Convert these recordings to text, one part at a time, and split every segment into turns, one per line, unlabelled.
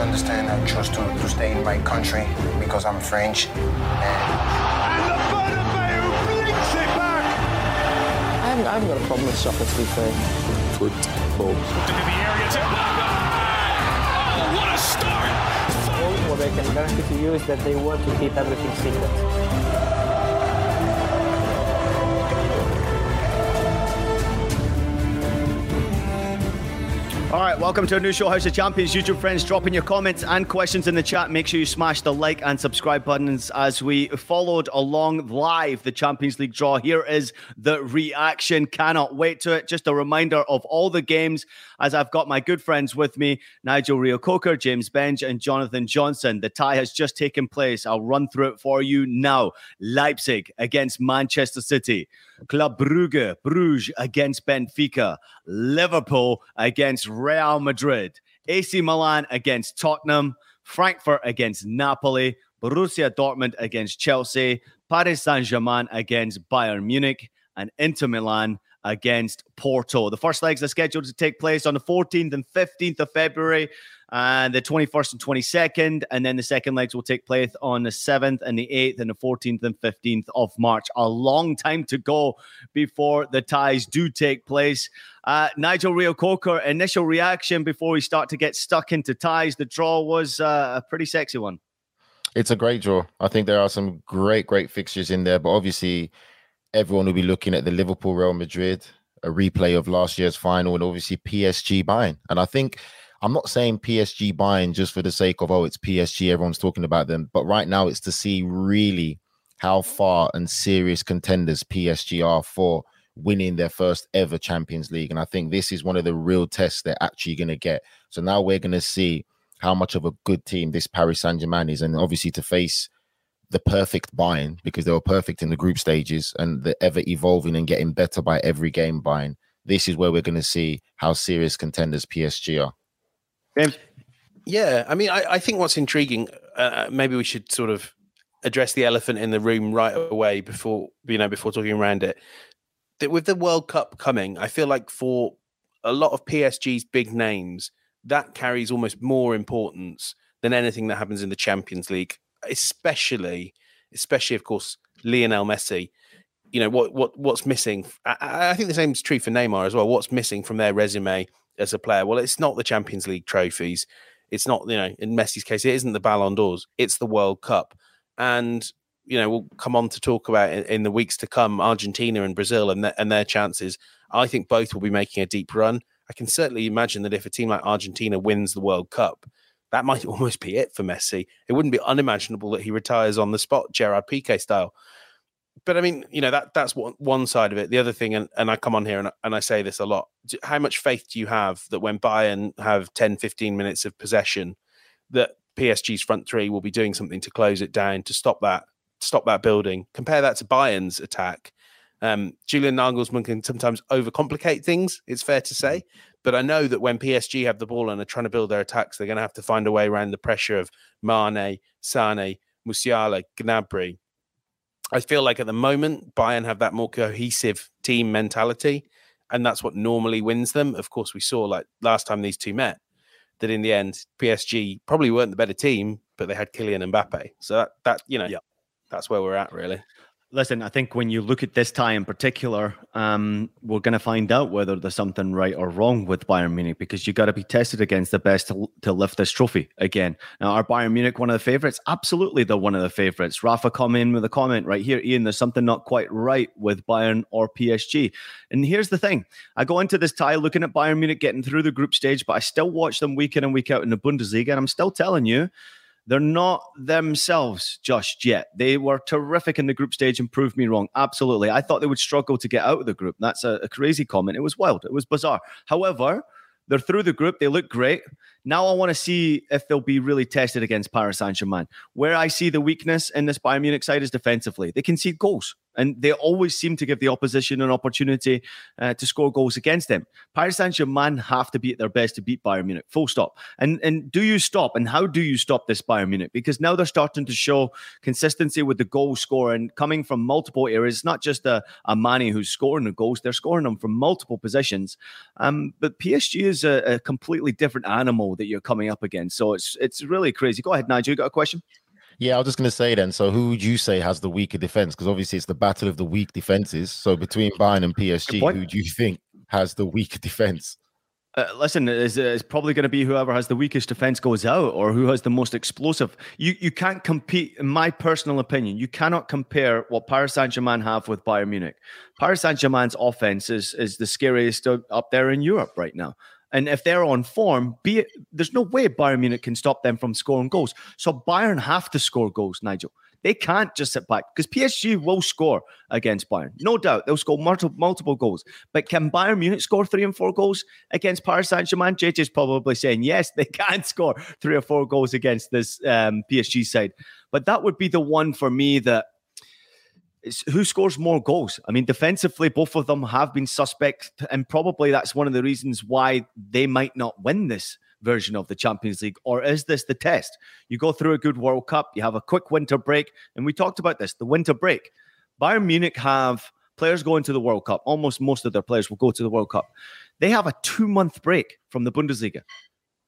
To understand I chose to, to stay in my country because I'm French. And,
and the Bernabeu blinks it back!
I haven't, I haven't got a problem with soccer, to be fair.
Football.
Into the area to... Oh, what a start!
What I can guarantee to you is that they want to keep everything secret.
All right, welcome to a new show, House of Champions. YouTube friends, dropping your comments and questions in the chat. Make sure you smash the like and subscribe buttons as we followed along live the Champions League draw. Here is the reaction. Cannot wait to it. Just a reminder of all the games as I've got my good friends with me Nigel Reo-Coker, James Benge, and Jonathan Johnson. The tie has just taken place. I'll run through it for you now. Leipzig against Manchester City. Club Brugge, Bruges against Benfica, Liverpool against Real Madrid, AC Milan against Tottenham, Frankfurt against Napoli, Borussia Dortmund against Chelsea, Paris Saint Germain against Bayern Munich, and Inter Milan against Porto. The first legs are scheduled to take place on the 14th and 15th of February and the 21st and 22nd. And then the second legs will take place on the 7th and the 8th and the 14th and 15th of March. A long time to go before the ties do take place. Uh, Nigel Reo-Coker, initial reaction before we start to get stuck into ties. The draw was uh, a pretty sexy one.
It's a great draw. I think there are some great, great fixtures in there, but obviously everyone will be looking at the Liverpool Real Madrid, a replay of last year's final, and obviously PSG Bayern. And I think I'm not saying PSG Bayern just for the sake of oh it's PSG, everyone's talking about them, but right now it's to see really how far and serious contenders PSG are for winning their first ever Champions League. And I think this is one of the real tests they're actually going to get. So now we're going to see how much of a good team this Paris Saint Germain is, and obviously to face the perfect Bayern because they were perfect in the group stages and the ever evolving and getting better by every game Bayern. This is where we're going to see how serious contenders PSG are.
James? Yeah, I mean, I, I think what's intriguing, uh, uh, maybe we should sort of address the elephant in the room right away before you know before talking around it. That with the World Cup coming, I feel like for a lot of PSG's big names, that carries almost more importance than anything that happens in the Champions League, especially, especially of course, Lionel Messi. You know what what what's missing? I, I think the same is true for Neymar as well. What's missing from their resume as a player? Well, it's not the Champions League trophies. It's not, you know, in Messi's case, it isn't the Ballon d'Ors. It's the World Cup. And, you know, we'll come on to talk about in, in the weeks to come Argentina and Brazil and, and their chances. I think both will be making a deep run. I can certainly imagine that if a team like Argentina wins the World Cup, that might almost be it for Messi. It wouldn't be unimaginable that he retires on the spot, Gerard Piqué style but I mean, you know, that that's one one side of it. The other thing, and, and I come on here and, and I say this a lot. How much faith do you have that when Bayern have 10, 15 minutes of possession, that PSG's front three will be doing something to close it down to stop that stop that building? Compare that to Bayern's attack. Um, Julian Nagelsmann can sometimes overcomplicate things. It's fair to say, but I know that when PSG have the ball and are trying to build their attacks, they're going to have to find a way around the pressure of Mane, Sane, Musiala, Gnabry, I feel like at the moment, Bayern have that more cohesive team mentality, and that's what normally wins them. Of course, we saw like last time these two met that in the end, PSG probably weren't the better team, but they had Kylian Mbappe. So that, that you know,
yeah.
that's where we're at, really.
Listen, I think when you look at this tie in particular, um, we're going to find out whether there's something right or wrong with Bayern Munich because you've got to be tested against the best to, to lift this trophy again. Now, are Bayern Munich one of the favourites? Absolutely, they're one of the favourites. Rafa, come in with a comment right here. Ian, there's something not quite right with Bayern or PSG. And here's the thing I go into this tie looking at Bayern Munich getting through the group stage, but I still watch them week in and week out in the Bundesliga. And I'm still telling you, they're not themselves just yet. They were terrific in the group stage and proved me wrong. Absolutely. I thought they would struggle to get out of the group. That's a, a crazy comment. It was wild. It was bizarre. However, they're through the group. They look great. Now I want to see if they'll be really tested against Paris Saint Germain. Where I see the weakness in this Bayern Munich side is defensively. They concede goals and they always seem to give the opposition an opportunity uh, to score goals against them. Paris Saint Germain have to be at their best to beat Bayern Munich. Full stop. And and do you stop? And how do you stop this Bayern Munich? Because now they're starting to show consistency with the goal scoring coming from multiple areas. It's not just a, a Mane who's scoring the goals; they're scoring them from multiple positions. Um, but PSG is a, a completely different animal that you're coming up against. So it's it's really crazy. Go ahead, Nigel. You got a question?
Yeah, I was just going to say then. So, who would you say has the weaker defense? Because obviously, it's the battle of the weak defenses. So, between Bayern and PSG, who do you think has the weaker defense?
Uh, listen, it's, it's probably going to be whoever has the weakest defense goes out, or who has the most explosive. You you can't compete. In my personal opinion, you cannot compare what Paris Saint Germain have with Bayern Munich. Paris Saint Germain's offense is is the scariest up there in Europe right now. And if they're on form, be it, there's no way Bayern Munich can stop them from scoring goals. So Bayern have to score goals, Nigel. They can't just sit back because PSG will score against Bayern. No doubt. They'll score multiple, multiple goals. But can Bayern Munich score three and four goals against Paris Saint Germain? JJ's probably saying, yes, they can score three or four goals against this um, PSG side. But that would be the one for me that who scores more goals? I mean, defensively, both of them have been suspect, and probably that's one of the reasons why they might not win this version of the Champions League. Or is this the test? You go through a good World Cup, you have a quick winter break, and we talked about this the winter break. Bayern Munich have players going to the World Cup. Almost most of their players will go to the World Cup. They have a two month break from the Bundesliga.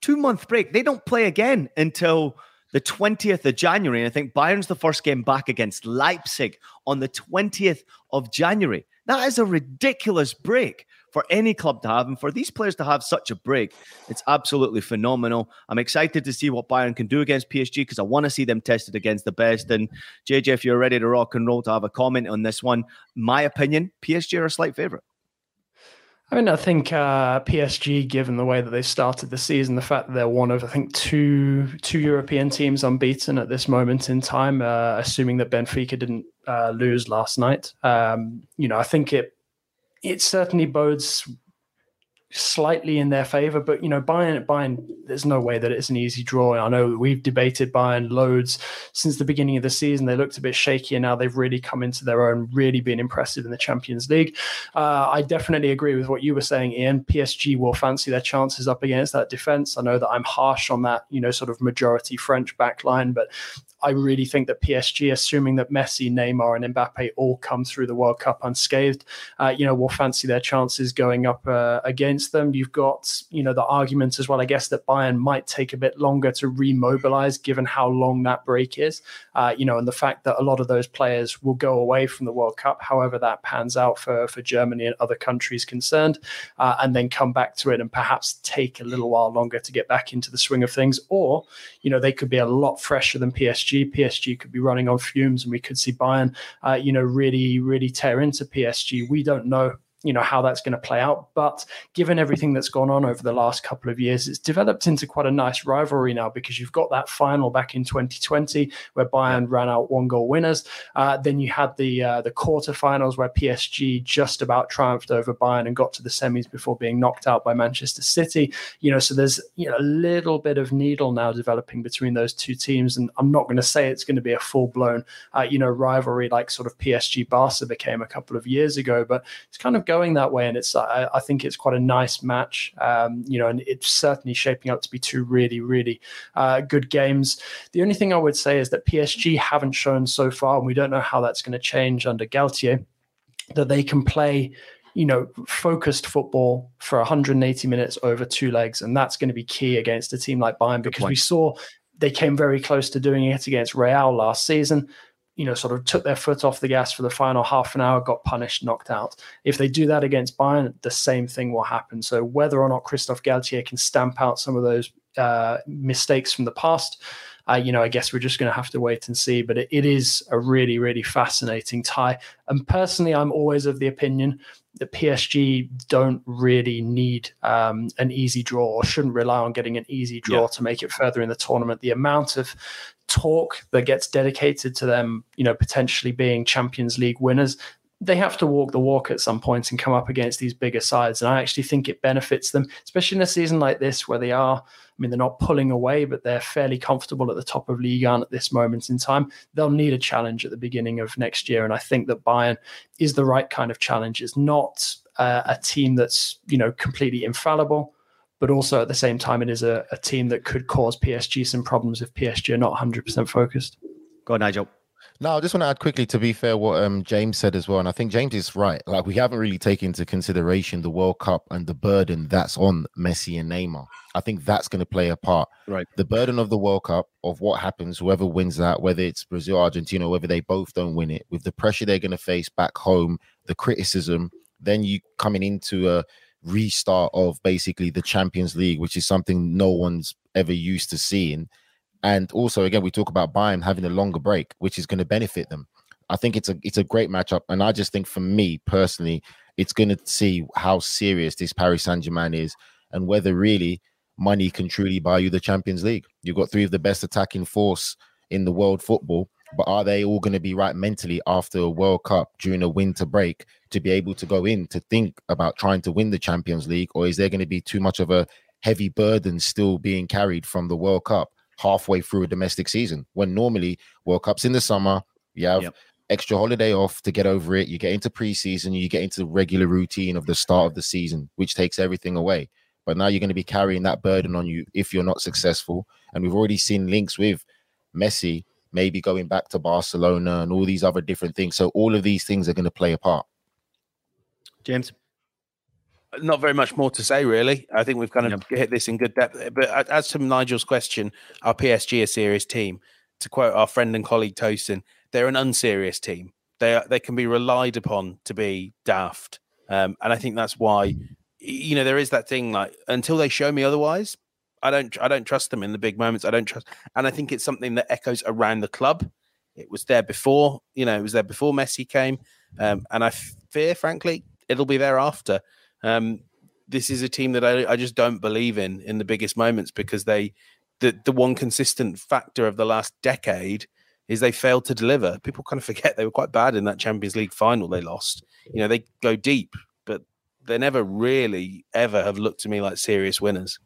Two month break. They don't play again until the 20th of January. And I think Bayern's the first game back against Leipzig on the 20th of January. That is a ridiculous break for any club to have. And for these players to have such a break, it's absolutely phenomenal. I'm excited to see what Bayern can do against PSG because I want to see them tested against the best. And JJ, if you're ready to rock and roll to have a comment on this one, my opinion, PSG are a slight favourite.
I mean, I think uh, PSG, given the way that they started the season, the fact that they're one of I think two two European teams unbeaten at this moment in time, uh, assuming that Benfica didn't uh, lose last night, um, you know, I think it it certainly bodes slightly in their favor. But you know, Bayern, Bayern, there's no way that it's an easy draw. I know we've debated Bayern loads since the beginning of the season. They looked a bit shaky, and now they've really come into their own, really been impressive in the Champions League. Uh, I definitely agree with what you were saying, Ian. PSG will fancy their chances up against that defense. I know that I'm harsh on that, you know, sort of majority French backline, but I really think that PSG, assuming that Messi, Neymar, and Mbappe all come through the World Cup unscathed, uh, you know, will fancy their chances going up uh, against them. You've got, you know, the argument as well, I guess, that Bayern might take a bit longer to remobilize given how long that break is, uh, you know, and the fact that a lot of those players will go away from the World Cup, however that pans out for, for Germany and other countries concerned, uh, and then come back to it and perhaps take a little while longer to get back into the swing of things. Or, you know, they could be a lot fresher than PSG PSG. Could be running on fumes, and we could see Bayern, uh, you know, really, really tear into PSG. We don't know you know how that's going to play out. But given everything that's gone on over the last couple of years it's developed into quite a nice rivalry now because you've got that final back in 2020 where bayern ran out one goal winners. Uh, then you had the uh, the quarterfinals where psg just about triumphed over bayern and got to the semis before being knocked out by manchester city. You know so there's you know a little bit of needle now developing between those two teams. And i'm not going to say it's going to be a full-blown uh, you know rivalry like sort of psg barca became a couple of years ago but it's kind of going that way, and it's I, I think it's quite a nice match. Um, you know, and it's certainly shaping up to be two really really uh, good games. The only thing I would say is that PSG haven't shown so far, and we don't know how that's going to change under Galtier, that they can play you know, focused football for 180 minutes over two legs. And that's going to be key against a team like Bayern because we saw they came very close to doing it against Real last season you know, sort of took their foot off the gas for the final half an hour, got punished, knocked out. If they do that against Bayern, the same thing will happen. So whether or not Christophe Galtier can stamp out some of those uh, mistakes from the past, uh, you know, I guess we're just going to have to wait and see. But it, it is a really, really fascinating tie. And personally, I'm always of the opinion that PSG don't really need um, an easy draw or shouldn't rely on getting an easy draw yeah. to make it further in the tournament. The amount of talk that gets dedicated to them, you know, potentially being Champions League winners, they have to walk the walk at some point and come up against these bigger sides. And I actually think it benefits them, especially in a season like this where they are I mean, they're not pulling away, but they're fairly comfortable at the top of Ligue 1 at this moment in time. They'll need a challenge at the beginning of next year. And I think that Bayern is the right kind of challenge. It's not uh, a team that's, you know, completely infallible, but also at the same time, it is a, a team that could cause PSG some problems if PSG are not 100% focused.
Go on, Nigel.
No, I just want to add quickly to be fair what um, James said as well, and I think James is right. Like we haven't really taken into consideration the World Cup and the burden that's on Messi and Neymar. I think that's going to play a part.
Right.
The burden of the World Cup of what happens, whoever wins that, whether it's Brazil, Argentina, whether they both don't win it, with the pressure they're going to face back home, the criticism, then you coming into a restart of basically the Champions League, which is something no one's ever used to seeing. And also, again, we talk about Bayern having a longer break, which is going to benefit them. I think it's a it's a great matchup, and I just think for me personally, it's going to see how serious this Paris Saint Germain is, and whether really money can truly buy you the Champions League. You've got three of the best attacking force in the world football, but are they all going to be right mentally after a World Cup during a winter break to be able to go in to think about trying to win the Champions League, or is there going to be too much of a heavy burden still being carried from the World Cup? Halfway through a domestic season when normally World Cups in the summer, you have yep. extra holiday off to get over it. You get into preseason, you get into the regular routine of the start of the season, which takes everything away. But now you're going to be carrying that burden on you if you're not successful. And we've already seen links with Messi maybe going back to Barcelona and all these other different things. So all of these things are going to play a part.
James
not very much more to say, really. I think we've kind of yep. hit this in good depth. But as to Nigel's question, our PSG a serious team? To quote our friend and colleague Tosin, they're an unserious team. They are, they can be relied upon to be daft, um, and I think that's why you know there is that thing like until they show me otherwise, I don't I don't trust them in the big moments. I don't trust, and I think it's something that echoes around the club. It was there before, you know, it was there before Messi came, um, and I fear, frankly, it'll be there after. Um, this is a team that I, I just don't believe in in the biggest moments because they the the one consistent factor of the last decade is they failed to deliver. People kind of forget they were quite bad in that Champions League final they lost. You know, they go deep, but they never really ever have looked to me like serious winners.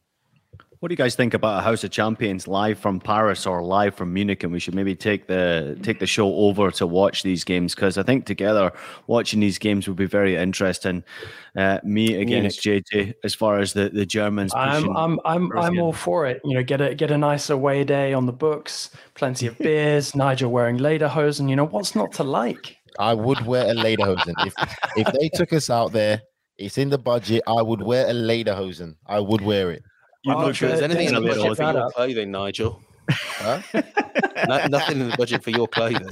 What do you guys think about a House of Champions live from Paris or live from Munich? And we should maybe take the take the show over to watch these games because I think together watching these games would be very interesting. Uh, me against Munich. JJ as far as the, the Germans.
I'm I'm I'm I'm all for it. You know, get a get a nice away day on the books, plenty of beers. Nigel wearing lederhosen. You know what's not to like?
I would wear a lederhosen if if they took us out there. It's in the budget. I would wear a lederhosen. I would wear it.
You I'm not sure there's anything in the budget for your clothing, Nigel. Huh? no, nothing in the budget for your clothing.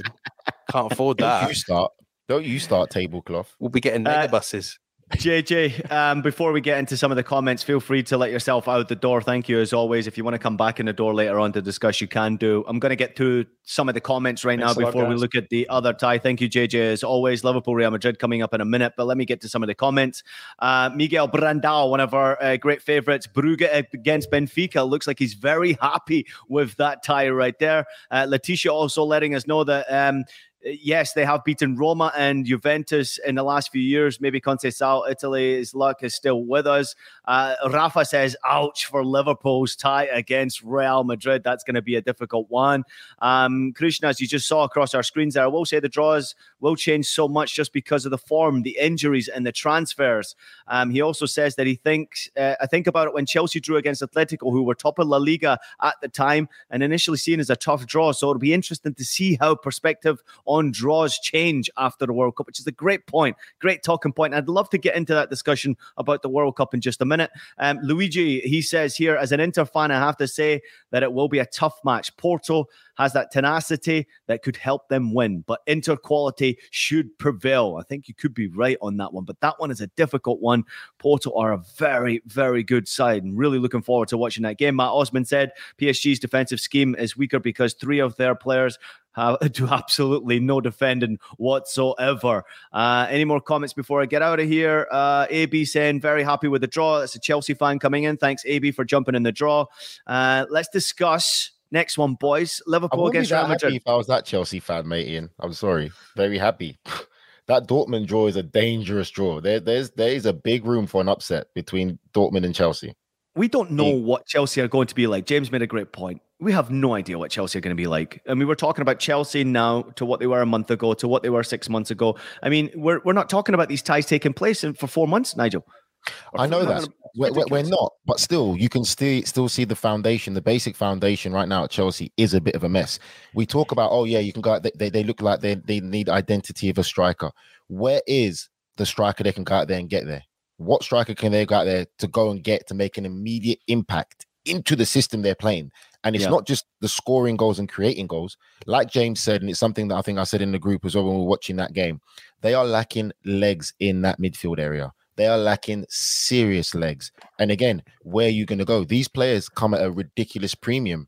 Can't afford that.
Don't you start. Don't you start tablecloth.
We'll be getting mega uh, buses.
JJ, um, before we get into some of the comments, feel free to let yourself out the door. Thank you as always. If you want to come back in the door later on to discuss, you can do. I'm going to get to some of the comments right Thanks now before lot, we look at the other tie. Thank you, JJ, as always. Liverpool, Real Madrid coming up in a minute, but let me get to some of the comments. Uh, Miguel Brandao, one of our uh, great favorites, Brugge against Benfica, looks like he's very happy with that tie right there. Uh, Letitia also letting us know that um, yes, they have beaten Roma and Juventus in the last few years. Maybe Conceição, Italy's luck is still with us. Uh, Rafa says, ouch for Liverpool's tie against Real Madrid. That's going to be a difficult one. Um, Krishna, as you just saw across our screens there, I will say the draws will change so much just because of the form, the injuries, and the transfers. Um, he also says that he thinks, uh, I think about it when Chelsea drew against Atletico, who were top of La Liga at the time and initially seen as a tough draw. So it'll be interesting to see how perspective on on draws change after the World Cup, which is a great point, great talking point. I'd love to get into that discussion about the World Cup in just a minute. Um, Luigi, he says here, as an Inter fan, I have to say that it will be a tough match. Porto has that tenacity that could help them win, but Inter quality should prevail. I think you could be right on that one, but that one is a difficult one. Porto are a very, very good side, and really looking forward to watching that game. Matt Osman said PSG's defensive scheme is weaker because three of their players have, do absolutely no defending whatsoever. Uh, any more comments before I get out of here? Uh, AB saying very happy with the draw. That's a Chelsea fan coming in. Thanks, AB, for jumping in the draw. Uh, let's discuss next one, boys. Liverpool against Real Madrid.
If I was that Chelsea fan, mate, Ian, I'm sorry. Very happy. that Dortmund draw is a dangerous draw. There, there's there is a big room for an upset between Dortmund and Chelsea.
We don't know what Chelsea are going to be like. James made a great point. We have no idea what Chelsea are going to be like. I mean, we're talking about Chelsea now to what they were a month ago, to what they were six months ago. I mean, we're, we're not talking about these ties taking place in, for four months, Nigel.
I know that we're, we're, we're, not, but still, you can still still see the foundation, the basic foundation right now at Chelsea is a bit of a mess. We talk about, oh yeah, you can go. They, they, they look like they they need identity of a striker. Where is the striker they can go out there and get there? What striker can they go out there to go and get to make an immediate impact into the system they're playing? And it's yeah. not just the scoring goals and creating goals, like James said, and it's something that I think I said in the group as well when we were watching that game. They are lacking legs in that midfield area they are lacking serious legs. And again, where are you going to go? These players come at a ridiculous premium.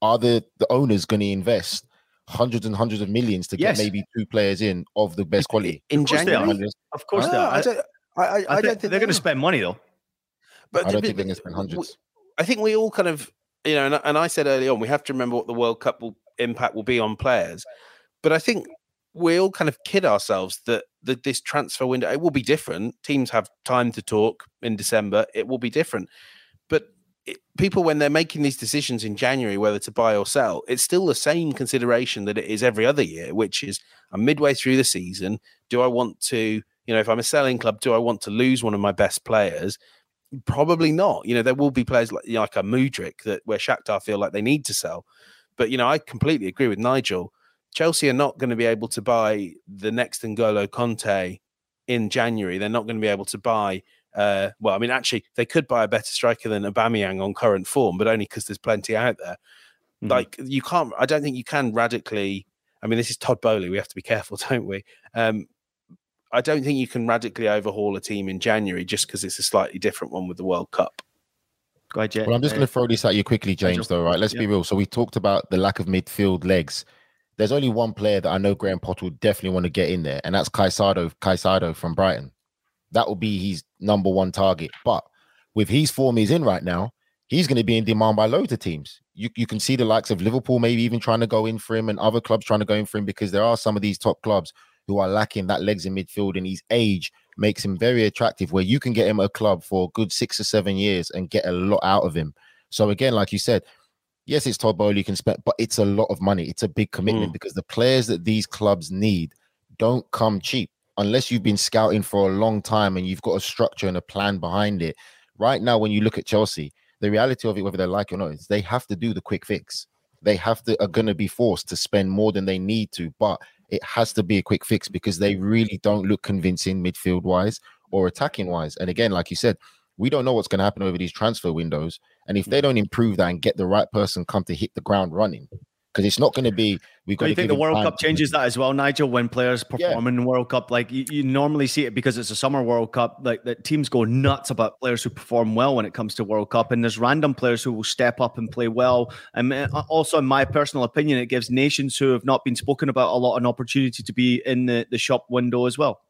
Are the, the owners going to invest hundreds and hundreds of millions to yes. get maybe two players in of the best quality?
In January?
Of course they ah, are. I, don't, I, I, I don't think they're going to spend money though.
But I don't think they're going to spend hundreds.
I think we all kind of, you know, and, and I said early on, we have to remember what the World Cup will impact will be on players. But I think we all kind of kid ourselves that, that this transfer window it will be different. Teams have time to talk in December. It will be different, but it, people when they're making these decisions in January whether to buy or sell, it's still the same consideration that it is every other year, which is I'm midway through the season. Do I want to, you know, if I'm a selling club, do I want to lose one of my best players? Probably not. You know, there will be players like, you know, like a Mudryk that where Shakhtar feel like they need to sell. But you know, I completely agree with Nigel Chelsea are not going to be able to buy the next N'Golo Kanté in January. They're not going to be able to buy. Uh, well, I mean, actually, they could buy a better striker than Aubameyang on current form, but only because there's plenty out there. Mm-hmm. Like you can't. I don't think you can radically. I mean, this is Todd Boehly. We have to be careful, don't we? Um, I don't think you can radically overhaul a team in January just because it's a slightly different one with the World Cup.
Go ahead, Well, I'm just going to throw this at you quickly, James. Though, right? Let's be real. So we talked about the lack of midfield legs there's only one player that I know Graham Potter will definitely want to get in there, and that's Caicedo, Caicedo from Brighton. That will be his number one target. But with his form he's in right now, he's going to be in demand by loads of teams. You, you can see the likes of Liverpool maybe even trying to go in for him and other clubs trying to go in for him because there are some of these top clubs who are lacking that legs in midfield and his age makes him very attractive where you can get him a club for a good six or seven years and get a lot out of him. So again, like you said, yes, it's Todd Boehly you can spend, but it's a lot of money. It's a big commitment mm. because the players that these clubs need don't come cheap unless you've been scouting for a long time and you've got a structure and a plan behind it. Right now, when you look at Chelsea, the reality of it, whether they like it or not, is they have to do the quick fix. They have to are going to be forced to spend more than they need to, but it has to be a quick fix because they really don't look convincing midfield wise or attacking wise. And again, like you said, we don't know what's going to happen over these transfer windows. And if they mm. don't improve that and get the right person come to hit the ground running, because it's not going to be.
We got. You think the World Cup changes that as well, Nigel? When players perform yeah. in the World Cup, like you, you, normally see it because it's a summer World Cup, like that teams go nuts about players who perform well when it comes to World Cup, and there's random players who will step up and play well. And uh, also, in my personal opinion, it gives nations who have not been spoken about a lot an opportunity to be in the the shop window as well.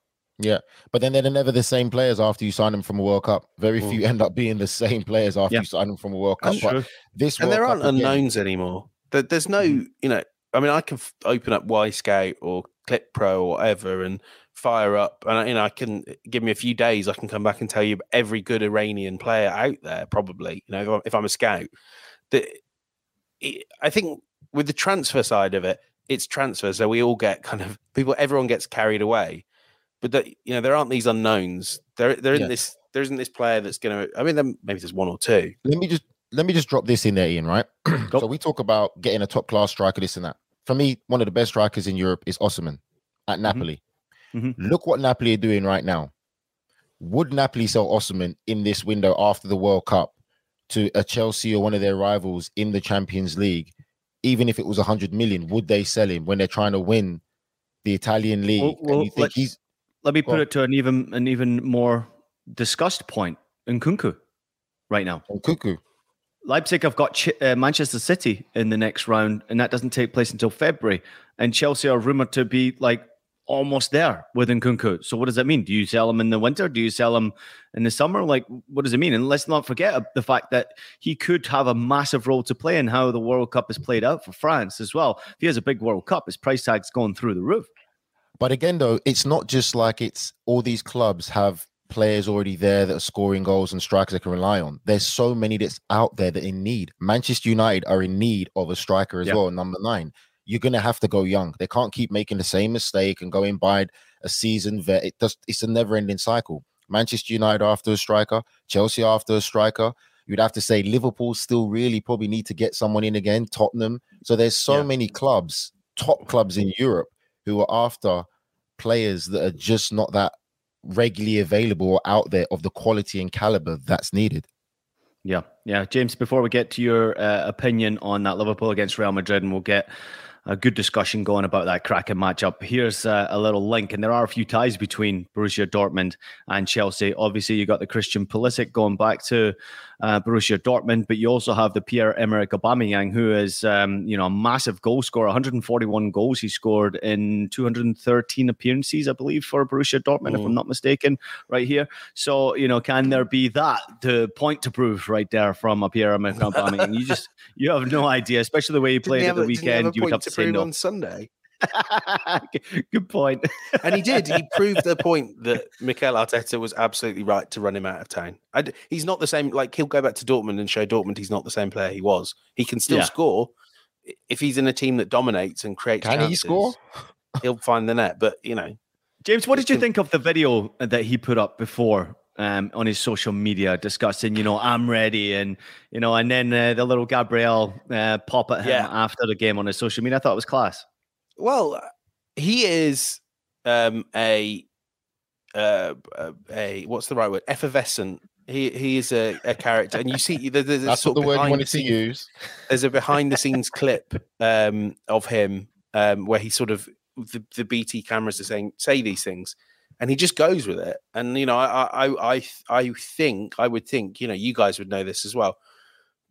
Yeah, but then they're never the same players after you sign them from a World Cup. Very few end up being the same players after yeah. you sign them from a World Cup. But this
and
World
there aren't
Cup
unknowns again, anymore. There's no, mm-hmm. you know, I mean, I can f- open up Wyscout or Clip Pro or whatever and fire up, and you know, I can give me a few days. I can come back and tell you every good Iranian player out there. Probably, you know, if I'm a scout, that I think with the transfer side of it, it's transfer, so we all get kind of people. Everyone gets carried away but that you know there aren't these unknowns. There there isn't yeah. this there isn't this player that's going to. I mean, then maybe there's one or two.
Let me just let me just drop this in there, Ian. Right. so we talk about getting a top class striker, this and that. for me, one of the best strikers in Europe is Osimhen at Napoli. Mm-hmm. Look what Napoli are doing right now. Would Napoli sell Osimhen in this window after the World Cup to a Chelsea or one of their rivals in the Champions League, even if it was 100 million? Would they sell him when they're trying to win the Italian league? Well, well, you think he's
let me put well, it to an even an even more discussed point. Nkunku, right now.
Nkunku.
Leipzig have got Ch- uh, Manchester City in the next round, and that doesn't take place until February. And Chelsea are rumored to be like almost there with Nkunku. So what does that mean? Do you sell him in the winter? Do you sell him in the summer? Like, what does it mean? And let's not forget the fact that he could have a massive role to play in how the World Cup is played out for France as well. If he has a big World Cup, his price tag's going through the roof.
But again, though, it's not just like it's all these clubs have players already there that are scoring goals and strikers they can rely on. There's so many that's out there that in need. Manchester United are in need of a striker as yep. well, number nine. You're gonna have to go young. They can't keep making the same mistake and going by a season vet. It does it's a never-ending cycle. Manchester United after a striker, Chelsea after a striker. You'd have to say Liverpool still really probably need to get someone in again, Tottenham. So there's so yeah. many clubs, top clubs in Europe, who are after players that are just not that regularly available out there of the quality and caliber that's needed.
Yeah, yeah, James. Before we get to your uh, opinion on that Liverpool against Real Madrid, and we'll get a good discussion going about that cracking matchup. Here's uh, a little link, and there are a few ties between Borussia Dortmund and Chelsea. Obviously, you got the Christian Pulisic going back to uh, Borussia Dortmund, but you also have the Pierre-Emerick Aubameyang, who is um, you know a massive goal scorer, 141 goals he scored in 213 appearances, I believe, for Borussia Dortmund, mm. if I'm mm. not mistaken, right here. So you know, can there be that the point to prove right there from a Pierre-Emerick Aubameyang? you just you have no idea, especially the way he played at the weekend. You would have to, to say no.
on Sunday.
Good point.
and he did. He proved the point that Mikel Arteta was absolutely right to run him out of town. he's not the same. Like he'll go back to Dortmund and show Dortmund he's not the same player he was. He can still yeah. score if he's in a team that dominates and creates.
Can
chances,
he score?
he'll find the net. But you know,
James, what did you think of the video that he put up before um, on his social media discussing, you know, I'm ready, and you know, and then uh, the little Gabriel uh, pop at him yeah. after the game on his social media. I thought it was class.
Well, he is um, a uh, a what's the right word? Effervescent. He he is a, a character, and you see there's, there's
that's what the word you wanted to use.
There's a behind the scenes clip um, of him um, where he sort of the, the BT cameras are saying say these things, and he just goes with it. And you know, I I I I think I would think you know you guys would know this as well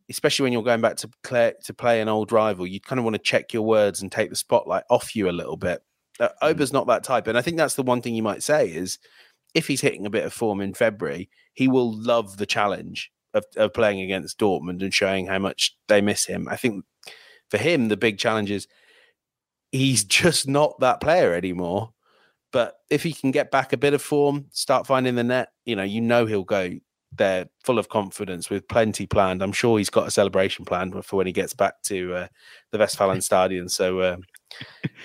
especially when you're going back to play to play an old rival, you kind of want to check your words and take the spotlight off you a little bit. Uh, mm. Not that type, and I think that's the one thing you might say is if he's hitting a bit of form in February, he will love the challenge of, of playing against Dortmund and showing how much they miss him. I think for him, the big challenge is he's just not that player anymore. But if he can get back a bit of form, start finding the net, you know, you know he'll go they're full of confidence with plenty planned. I'm sure he's got a celebration planned for when he gets back to uh, the Westfalenstadion. So, um,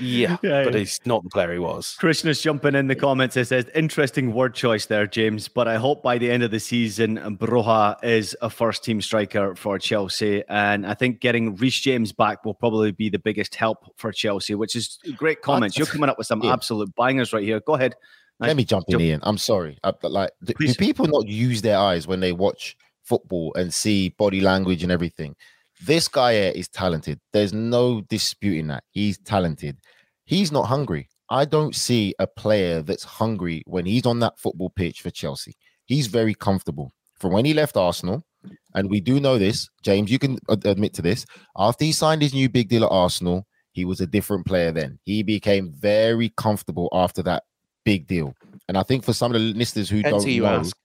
yeah, yeah, but he's not the player he was.
Is jumping in the comments. It says, interesting word choice there, James. But I hope by the end of the season, Broja is a first team striker for Chelsea. And I think getting Reece James back will probably be the biggest help for Chelsea, which is great comments. You're coming up with some yeah. absolute bangers right here. Go ahead.
Let me jump in, Ian. I'm sorry. I, like, do, do people not use their eyes when they watch football and see body language and everything? This guy here is talented. There's no disputing that. He's talented. He's not hungry. I don't see a player that's hungry when he's on that football pitch for Chelsea. He's very comfortable. From when he left Arsenal, and we do know this, James, you can admit to this. After he signed his new big deal at Arsenal, he was a different player then. He became very comfortable after that big deal. And I think for some of the listeners who don't know, ask.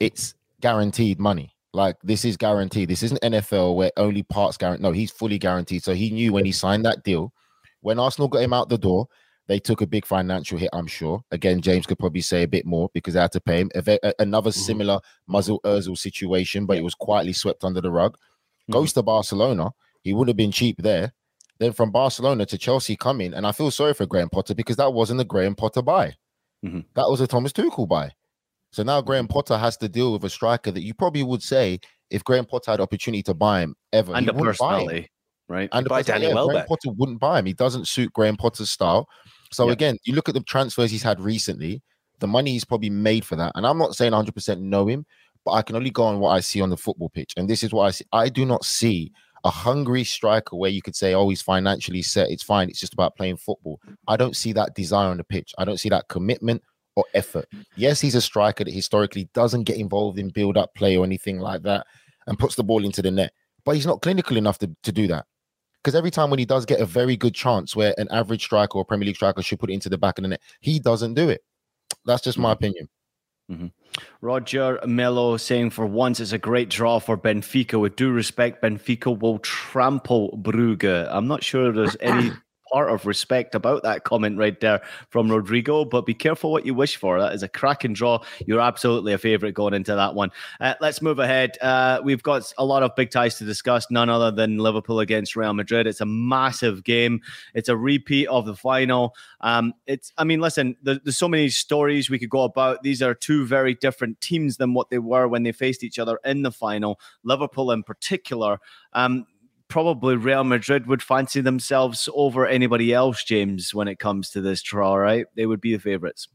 it's guaranteed money. Like this is guaranteed. This isn't NFL where only parts guaranteed. No, he's fully guaranteed. So he knew when he signed that deal, when Arsenal got him out the door, they took a big financial hit. I'm sure. Again, James could probably say a bit more because they had to pay him. Another mm-hmm. similar Mesut Ozil situation, but it was quietly swept under the rug. Mm-hmm. Goes to Barcelona. He would have been cheap there. Then from Barcelona to Chelsea coming, and I feel sorry for Graham Potter because that wasn't a Graham Potter buy. Mm-hmm. That was a Thomas Tuchel buy. So now Graham. Potter has to deal with a striker that you probably would say if Graham Potter had opportunity to buy him ever,
and
the
personality. right?
And
by Danny
yeah, Graham
Welbeck.
Potter wouldn't buy him. He doesn't suit Graham Potter's style. So
Yeah.
again, you look at the transfers he's had recently, the money he's probably made for that. And I'm not saying 100% know him, but I can only go on what I see on the football pitch. And this is what I see. I do not see a hungry striker where you could say, oh, he's financially set. It's fine. It's just about playing football. I don't see that desire on the pitch. I don't see that commitment or effort. Yes, he's a striker that historically doesn't get involved in build up play or anything like that and puts the ball into the net, but he's not clinical enough to, to do that. Because every time when he does get a very good chance where an average striker or Premier League striker should put it into the back of the net, he doesn't do it. That's just my mm-hmm. opinion. Mm-hmm.
Roger Mello saying for once it's a great draw for Benfica. With due respect, Benfica will trample Brugge. I'm not sure there's any part of respect about that comment right there from Rodrigo, but be careful what you wish for. That is a cracking draw. You're absolutely a favourite going into that one. Uh, let's move ahead. Uh, we've got a lot of big ties to discuss, none other than Liverpool against Real Madrid. It's a massive game. It's a repeat of the final. Um, it's, I mean, listen, there, there's so many stories we could go about. These are two very different teams than what they were when they faced each other in the final. Liverpool, in particular, um, probably Real Madrid would fancy themselves over anybody else, James, when it comes to this draw, right? They would be the favourites.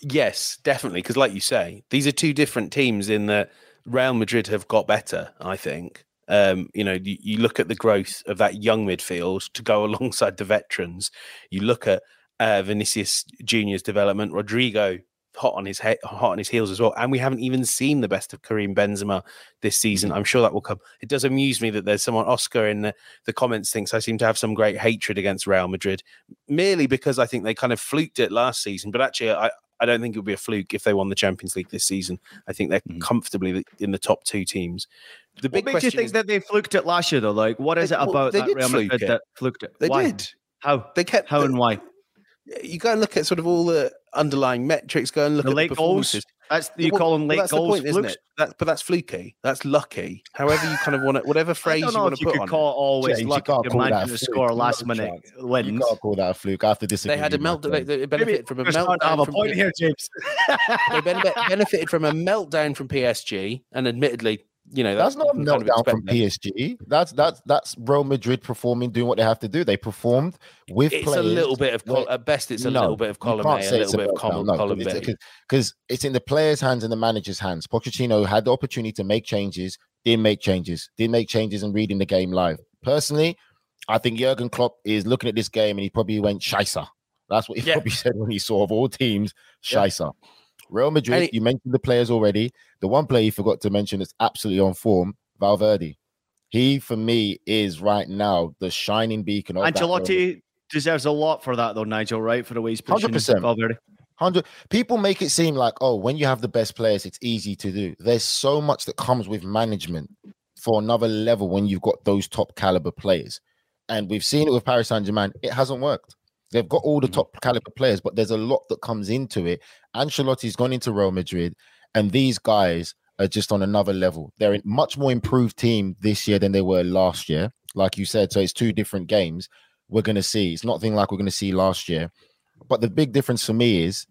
Yes, definitely. Because, like you say, these are two different teams in that Real Madrid have got better, I think. Um, you know, you, you look at the growth of that young midfield to go alongside the veterans. You look at uh, Vinicius Junior's development, Rodrygo hot on his head, hot on his heels as well. And we haven't even seen the best of Karim Benzema this season. Mm. I'm sure that will come. It does amuse me that there's someone Oscar in the, the comments thinks I seem to have some great hatred against Real Madrid, merely because I think they kind of fluked it last season. But actually, I, I don't think it would be a fluke if they won the Champions League this season. I think they're mm. comfortably in the top two teams. The big
what makes you think
is-
that they fluked it last year, though? Like, what is
They-
it about that Real Madrid
it.
that fluked it?
They
Why?
did.
How?
They kept
How
the-
and why?
you go and look at sort of all the underlying metrics. Go and look
The
at
late
the
goals? That's you
Well,
call them
well,
late
that's the
goals,
point, isn't
flukes?
it? That, but that's fluky. That's lucky. However, you kind of want it, whatever phrase you want to
you
put
could
on
call
it.
it always
James, you can't
to
call that a
score
No
last minute
chance.
wins.
You can't call that a fluke. I have to disagree.
They had a
with you, my
melt. They, they benefited from a
You're starting to have
meltdown
a point
P-
here, James.
they benefited from a meltdown from PSG, and admittedly, you know
That's
that-
not a
you kind of
meltdown from. PSG. That's that's that's Real Madrid performing, doing what they have to do. They performed with
It's
players.
a little bit of col- at best. It's a
No,
little bit of column A, a little bit of column,
no,
column
because
B.
it's, because it's in the players' hands and the manager's hands. Pochettino had the opportunity to make changes, didn't make changes, didn't make changes and reading the game live. Personally, I think Jurgen Klopp is looking at this game and he probably went Scheisse. That's what he
Yeah.
probably said when he saw of all teams,
Yeah.
Real Madrid,
it-
you mentioned the players already. The one player you forgot to mention that's absolutely on form, Valverde. He, for me, is right now the shining beacon of
Ancelotti deserves a lot for that, though, Nigel. Right for the way he's pushing
100%.
Valverde.
Hundred people make it seem like oh, when you have the best players, it's easy to do. There's so much that comes with management for another level when you've got those top caliber players, and we've seen it with Paris Saint Germain. It hasn't worked. They've got all the mm. top caliber players, but there's a lot that comes into it. Ancelotti's gone into Real Madrid, and these guys are just on another level. They're a much more improved team this year than they were last year, like you said. So it's two different games. We're going to see. It's nothing like we're going to see last year. But the big difference for me is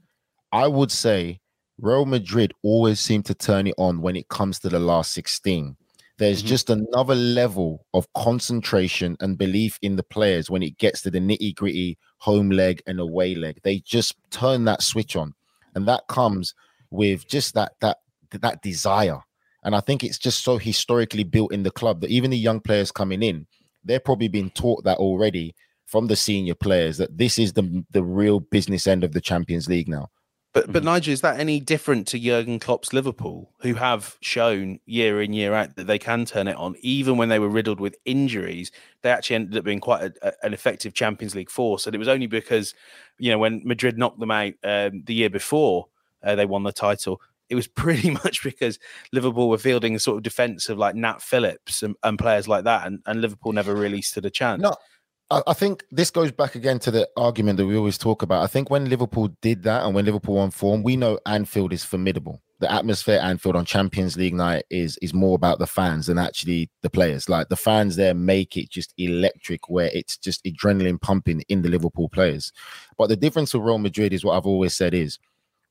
I would say Real Madrid always seem to turn it on when it comes to the last 16. There's mm-hmm. just another level of concentration and belief in the players when it gets to the nitty gritty home leg and away leg. They just turn that switch on, and that comes with just that that that desire. And I think it's just so historically built in the club that even the young players coming in, they're probably being taught that already from the senior players that this is the the real business end of the Champions League now.
But
Mm-hmm.
but Nigel, is that any different to Jurgen Klopp's Liverpool, who have shown year in year out that they can turn it on, even when they were riddled with injuries? They actually ended up being quite a, a- an effective Champions League force, and it was only because you know when Madrid knocked them out um, the year before uh, they won the title. It was pretty much because Liverpool were fielding a sort of defense of like Nat Phillips and, and players like that, and, and Liverpool never really stood a chance.
No, I think this goes back again to the argument that we always talk about. I think when Liverpool did that and when Liverpool won form, we know Anfield is formidable. The atmosphere at Anfield on Champions League night is is more about the fans than actually the players. Like the fans there make it just electric, where it's just adrenaline pumping in the Liverpool players. But the difference with Real Madrid is what I've always said is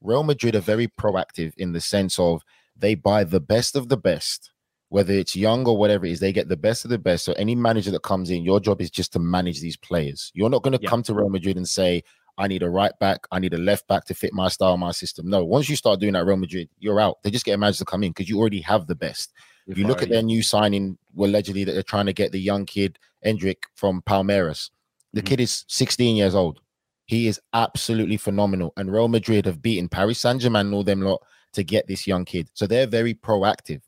Real Madrid are very proactive in the sense of they buy the best of the best whether it's young or whatever it is, they get the best of the best. So any manager that comes in, your job is just to manage these players. You're not going to
Yeah.
come to Real Madrid and say, I need a right back, I need a left back to fit my style, my system. No, once you start doing that, Real Madrid, you're out. They just get a manager to come in because you already have the best. If you look at their new signing, well, allegedly that they're trying to get the young kid Endrick from Palmeiras. The
Mhm.
kid is 16 years old. He is absolutely phenomenal. And Real Madrid have beaten Paris Saint Germain and all them lot to get this young kid. So they're very proactive.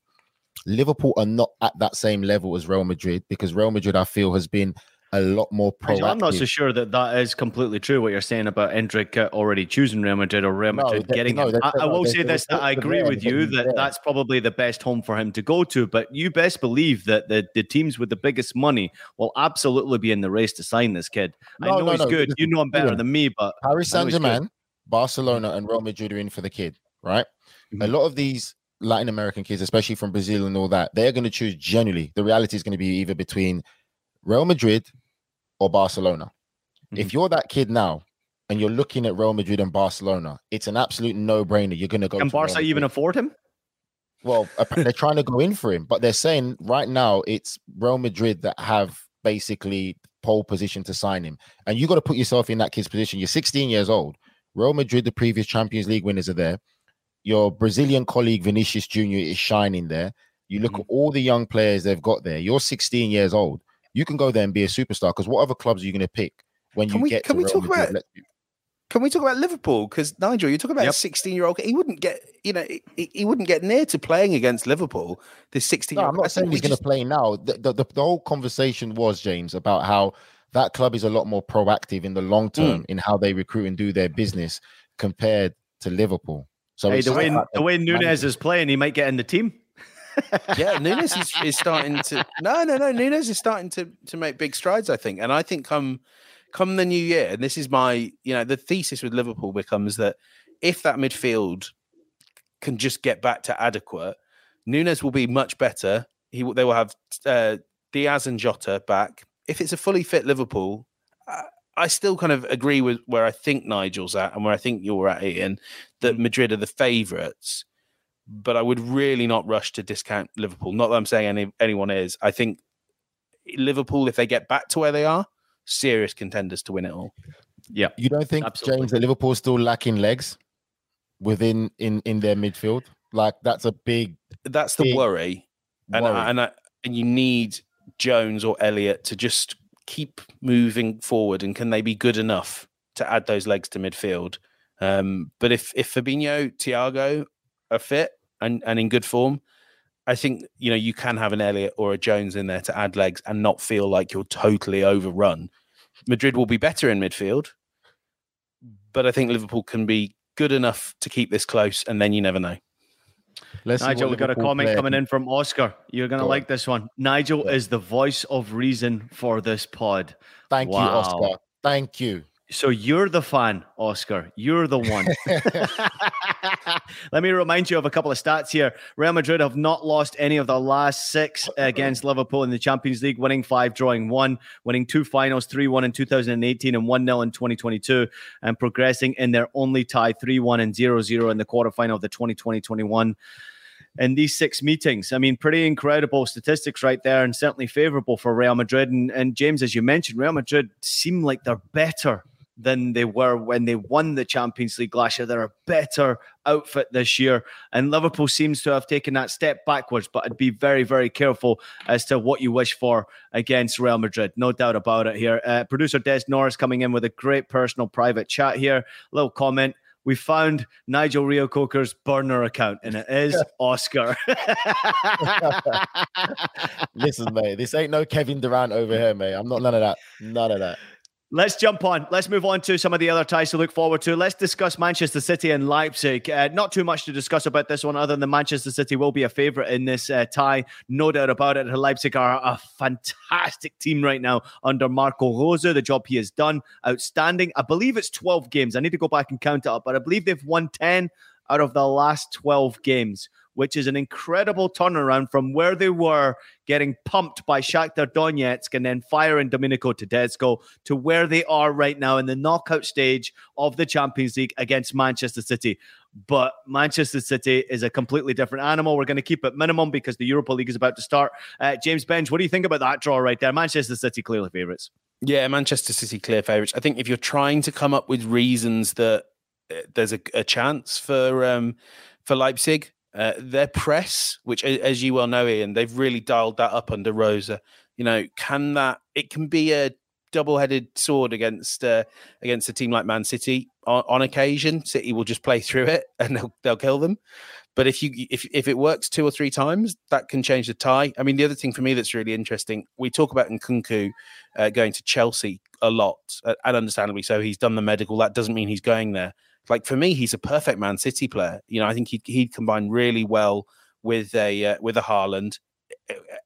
Liverpool are not at that same level as Real Madrid because Real Madrid, I feel, has been a lot more proactive.
I'm not so sure that that is completely true. What you're saying about Endrick uh, already choosing Real Madrid or Real Madrid
that-
getting
no,
him. I, I will say this: that I agree with you that
there.
that's probably the best home for him to go to. But you best believe that the, the teams with the biggest money will absolutely be in the race to sign this kid. I know
no,
he's
no,
good. You know him better than me, but
Paris
I
Saint Germain, Barcelona, and Real Madrid are in for the kid, right? A
Mhm.
lot of these Latin American kids, especially from Brazil and all that, they're going to choose generally. The reality is going to be either between Real Madrid or Barcelona.
Mm-hmm.
If you're that kid now and you're looking at Real Madrid and Barcelona, it's an absolute no brainer. You're going to go.
Can Barca even afford him?
Well, they're trying to go in for him, but they're saying right now it's Real Madrid that have basically pole position to sign him. And you got to put yourself in that kid's position. You're 16 years old. Real Madrid, the previous Champions League winners, are there. Your Brazilian colleague Vinicius Jr. is shining there. You look
Mm-hmm.
at all the young players they've got there. You're 16 years old. You can go there and be a superstar because what other clubs are you going to pick when
Can
you
we-
get
can
to
we
Real
talk
Madrid?
about-
Let's-
Can we talk about Liverpool? Because Nigel, you're talking about
Yep.
a 16 year old. He wouldn't get, you know, he, he wouldn't get near to playing against Liverpool. This 16
No, I'm not saying he's going to play now. The, the, the, the whole conversation was, James, about how that club is a lot more proactive in the long
Hmm.
term in how they recruit and do their business compared to Liverpool. So
hey, the way the way
managing.
Nunez is playing, he might get in the team.
yeah, Nunez is, is starting to no, no, no. Nunez is starting to to make big strides, I think, and I think come come the new year, and this is my you know the thesis with Liverpool becomes that if that midfield can just get back to adequate, Nunez will be much better. He they will have uh, Diaz and Jota back. If it's a fully fit Liverpool, I, I still kind of agree with where I think Nigel's at and where I think you're at, Ian, that mm. Madrid are the favourites but I would really not rush to discount Liverpool. Not that I'm saying any anyone is. I think Liverpool, if they get back to where they are, serious contenders to win it all.
Yeah,
You don't think,
Absolutely.
James, that Liverpool's still lacking legs within in in their midfield? Like that's a big
That's the
Big
worry, and. I, and I, and you need Jones or Elliot to just keep moving forward. And can they be good enough to add those legs to midfield? Um, but if if Fabinho, Thiago are fit and and in good form, I think you know you can have an Elliot or a Jones in there to add legs and not feel like you're totally overrun. Madrid will be better in midfield, but I think Liverpool can be good enough to keep this close, and then you never know.
Let's
Nigel,
what
we got a comment
player
coming in from Oscar. You're going to
Go
like
on.
this one. Nigel
Yeah.
is the voice of reason for this pod.
Thank you, Oscar. Thank you.
So you're the fan, Oscar. You're the one. Let me remind you of a couple of stats here. Real Madrid have not lost any of the last six against Liverpool in the Champions League, winning five, drawing one, winning two finals, 3 1 in 2018 and 1 0 in 2022, and progressing in their only tie, 3 1 and 0 0 in the quarterfinal of the 2020 21 in these six meetings. I mean, pretty incredible statistics right there, and certainly favorable for Real Madrid. And, and James, as you mentioned, Real Madrid seem like they're better than they were when they won the Champions League last year. They're a better outfit this year. And Liverpool seems to have taken that step backwards, but I'd be very, very careful as to what you wish for against Real Madrid. No doubt about it here. Uh, Producer Des Norris coming in with a great personal private chat here. Little comment. We found Nigel Reo-Coker's burner account, and it is Oscar.
Listen, mate, this ain't no Kevin Durant over here, mate. I'm not none of that. None of that.
Let's jump on. Let's move on to some of the other ties to look forward to. Let's discuss Manchester City and Leipzig. Uh, not too much to discuss about this one, other than Manchester City will be a favourite in this uh, tie. No doubt about it. Leipzig are a fantastic team right now under Marco Rose. The job he has done, outstanding. I believe it's 12 games. I need to go back and count it up, but I believe they've won 10 out of the last 12 games, which is an incredible turnaround from where they were getting pumped by Shakhtar Donetsk and then firing Domenico Tedesco to where they are right now in the knockout stage of the Champions League against Manchester City. But Manchester City is a completely different animal. We're going to keep it minimum because the Europa League is about to start. Uh, James Benge, what do you think about that draw right there? Manchester City clearly favourites.
Yeah, Manchester City clear favourites. I think if you're trying to come up with reasons that uh, there's a, a chance for um, for Leipzig, uh, their press, which as you well know, Ian, they've really dialed that up under Rosa. You know, can that it can be a double-headed sword against uh, against a team like Man City on, on, occasion. City will just play through it and they'll they'll kill them. But if you if if it works two or three times, that can change the tie. I mean, the other thing for me that's really interesting, we talk about Nkunku uh, going to Chelsea a lot, uh, and understandably so. He's done the medical. That doesn't mean he's going there. Like for me, he's a perfect Man City player. You know, I think he'd, he'd combine really well with a uh, with a Haaland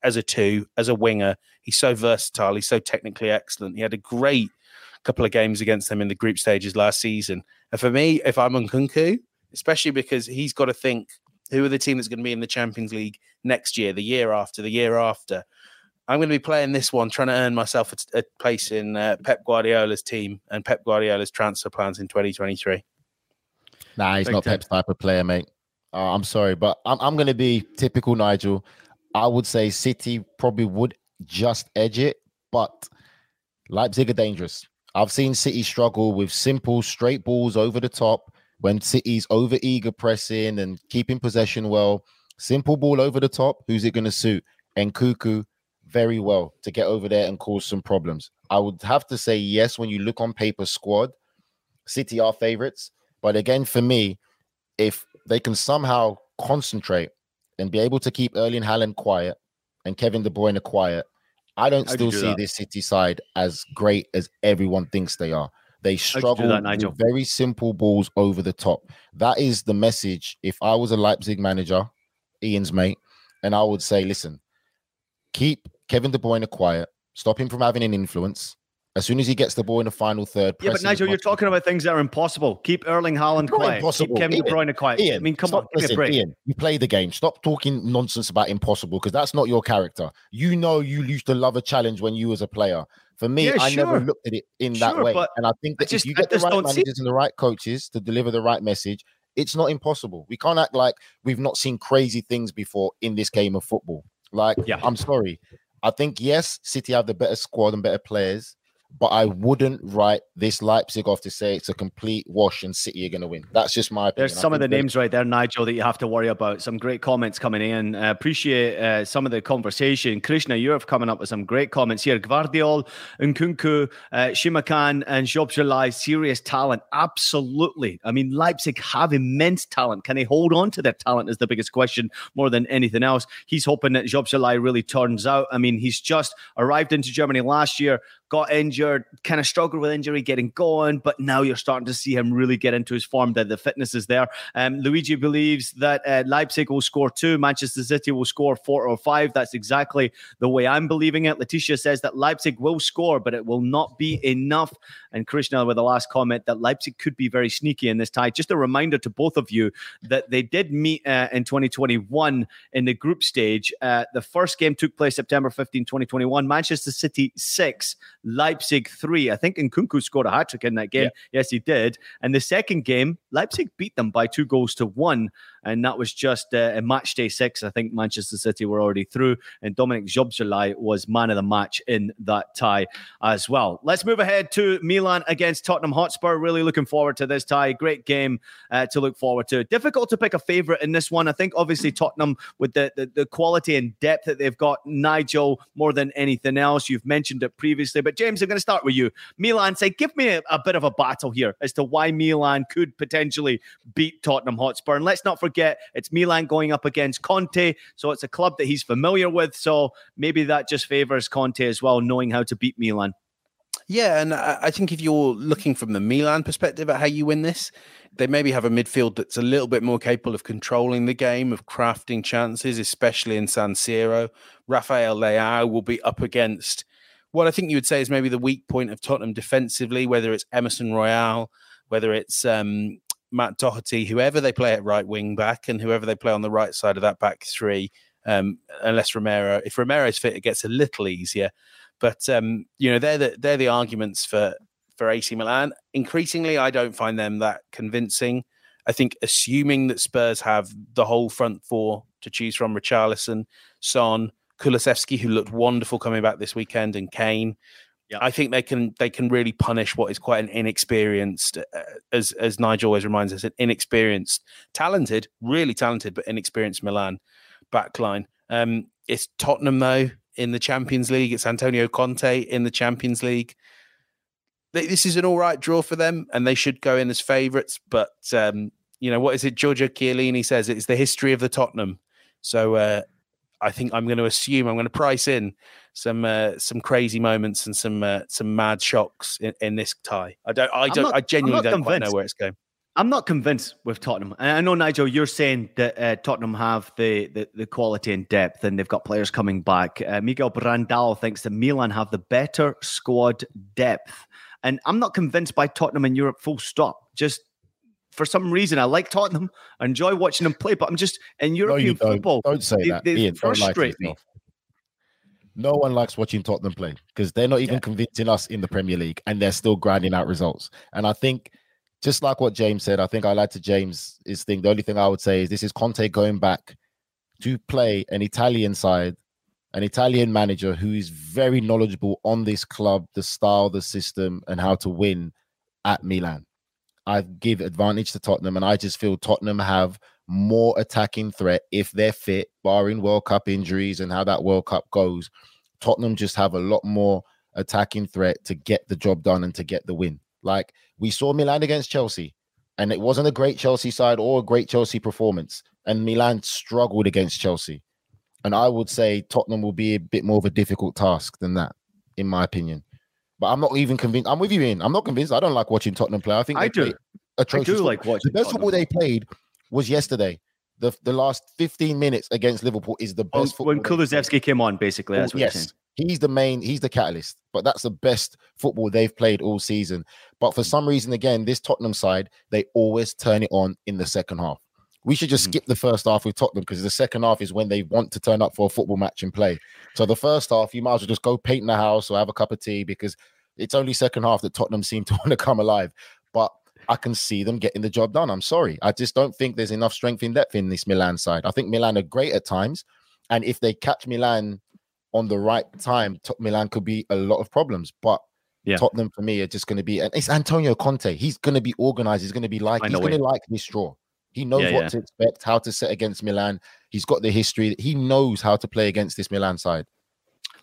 as a two, as a winger. He's so versatile. He's so technically excellent. He had a great couple of games against them in the group stages last season. And for me, if I'm Nkunku, especially because he's got to think who are the team that's going to be in the Champions League next year, the year after, the year after. I'm going to be playing this one, trying to earn myself a, a place in uh, Pep Guardiola's team and Pep Guardiola's transfer plans in 2023.
Nah, he's Big not Pep's type of player, mate. Uh, I'm sorry, but I'm, I'm going to be typical Nigel. I would say City probably would just edge it, but Leipzig are dangerous. I've seen City struggle with simple, straight balls over the top when City's over eager pressing and keeping possession well. Simple ball over the top. Who's it going to suit? Nkunku very well to get over there and cause some problems. I would have to say yes when you look on paper squad. City are favorites, but again for me, if they can somehow concentrate and be able to keep Erling Haaland quiet and Kevin De Bruyne quiet, I don't How'd still do see that? this City side as great as everyone thinks they are. They struggle that, with very simple balls over the top. That is the message. If I was a Leipzig manager, Ian's mate, and I would say, listen, keep Kevin De Bruyne quiet, stop him from having an influence, as soon as he gets the ball in the final third.
Yeah, but Nigel, you're talking about things that are impossible. Keep Erling Haaland quiet. Impossible. Keep Kevin De Bruyne quiet. Ian, I mean, come stop, on, give listen, me a break. Ian,
you play the game. Stop talking nonsense about impossible because that's not your character. You know, you used to love a challenge when you was a player. For me, yeah, I sure. never looked at it in sure, that way. And I think that just, if you get the right managers and the right coaches to deliver the right message, it's not impossible. We can't act like we've not seen crazy things before in this game of football. Like, yeah. I'm sorry. I think yes, City have the better squad and better players, but I wouldn't write this Leipzig off to say it's a complete wash and City are going to win. That's just my opinion.
There's some of the names right there, Nigel, that you have to worry about. Some great comments coming in. Uh, appreciate uh, some of the conversation. Krishna, you're coming up with some great comments here. Gvardiol, Nkunku, uh, Simakan, and Szoboszlai, serious talent. Absolutely. I mean, Leipzig have immense talent. Can they hold on to their talent is the biggest question more than anything else. He's hoping that Szoboszlai really turns out. I mean, he's just arrived into Germany last year, got injured, kind of struggled with injury getting going, but now you're starting to see him really get into his form. That the fitness is there. Um, Luigi believes that uh, Leipzig will score two, Manchester City will score four or five. That's exactly the way I'm believing it. Letitia says that Leipzig will score, but it will not be enough. And Krishna with the last comment that Leipzig could be very sneaky in this tie. Just a reminder to both of you that they did meet uh, in 2021 in the group stage. Uh, the first game took place September 15, 2021. Manchester City six, Leipzig three. I think Nkunku scored a hat trick in that game. Yeah. Yes, he did. And the second game, Leipzig beat them by two goals to one and that was just uh, a match day six. I think Manchester City were already through, and Dominic Szoboszlai was man of the match in that tie as well. Let's move ahead to Milan against Tottenham Hotspur. Really looking forward to this tie. Great game uh, to look forward to. Difficult to pick a favourite in this one. I think obviously Tottenham with the, the, the quality and depth that they've got. Nigel more than anything else. You've mentioned it previously, but James, I'm going to start with you. Milan, say give me a, a bit of a battle here as to why Milan could potentially beat Tottenham Hotspur, and let's not forget it's Milan going up against Conte. So it's a club that he's familiar with. So maybe that just favors Conte as well, knowing how to beat Milan.
Yeah, and I think if you're looking from the Milan perspective at how you win this, they maybe have a midfield that's a little bit more capable of controlling the game, of crafting chances, especially in San Siro. Rafael Leao will be up against what I think you would say is maybe the weak point of Tottenham defensively, whether it's Emerson Royal, whether it's um, Matt Doherty, whoever they play at right wing back, and whoever they play on the right side of that back three, um, unless Romero, if Romero's fit, it gets a little easier. But um, you know, they're the they're the arguments for for AC Milan. Increasingly, I don't find them that convincing. I think assuming that Spurs have the whole front four to choose from, Richarlison, Son, Kulusevski, who looked wonderful coming back this weekend, and Kane. Yeah. I think they can they can really punish what is quite an inexperienced, uh, as as Nigel always reminds us, an inexperienced, talented, really talented, but inexperienced Milan backline. Um, it's Tottenham though in the Champions League. It's Antonio Conte in the Champions League this is an all right draw for them, and they should go in as favourites. But um, you know what is it? Giorgio Chiellini says it's the history of the Tottenham. So uh, I think I'm going to assume I'm going to price in some uh, some crazy moments and some uh, some mad shocks in, in, this tie. I don't. I don't. Not, I genuinely don't convinced. quite know where it's going.
I'm not convinced with Tottenham. And I know Nigel, you're saying that uh, Tottenham have the, the, the quality and depth, and they've got players coming back. Uh, Miguel Brandao thinks that Milan have the better squad depth. And I'm not convinced by Tottenham in Europe, full stop. Just for some reason, I like Tottenham. I enjoy watching them play, but I'm just in European
no, don't.
football.
Don't say they, that. They Ian, frustrate me. No one likes watching Tottenham play because they're not even yeah. convincing us in the Premier League and they're still grinding out results. And I think, just like what James said, I think I like to James' Is thing. The only thing I would say is this is Conte going back to play an Italian side an Italian manager who is very knowledgeable on this club, the style, the system, and how to win at Milan. I give advantage to Tottenham, and I just feel Tottenham have more attacking threat if they're fit, barring World Cup injuries and how that World Cup goes. Tottenham just have a lot more attacking threat to get the job done and to get the win. Like we saw Milan against Chelsea, and it wasn't a great Chelsea side or a great Chelsea performance, and Milan struggled against Chelsea. And I would say Tottenham will be a bit more of a difficult task than that, in my opinion. But I'm not even convinced. I'm with you, in. I'm not convinced. I don't like watching Tottenham play. I think
I do. Atrocious I do like watching.
The best football they played was yesterday. The the last 15 minutes against Liverpool is the best.
When, when Kulusevski came on, basically, that's what yes.
He's the main, he's the catalyst, but that's the best football they've played all season. But for some reason, again, this Tottenham side, they always turn it on in the second half. We should just mm-hmm. skip the first half with Tottenham because the second half is when they want to turn up for a football match and play. So the first half, you might as well just go paint the house or have a cup of tea because it's only second half that Tottenham seem to want to come alive. But I can see them getting the job done. I'm sorry. I just don't think there's enough strength in depth in this Milan side. I think Milan are great at times. And if they catch Milan on the right time, Milan could be a lot of problems. But yeah. Tottenham for me are just going to be, and it's Antonio Conte. He's going to be organized. He's going to be like, he's going to like this draw. He knows yeah, what yeah. to expect, how to set against Milan. He's got the history. He knows how to play against this Milan side.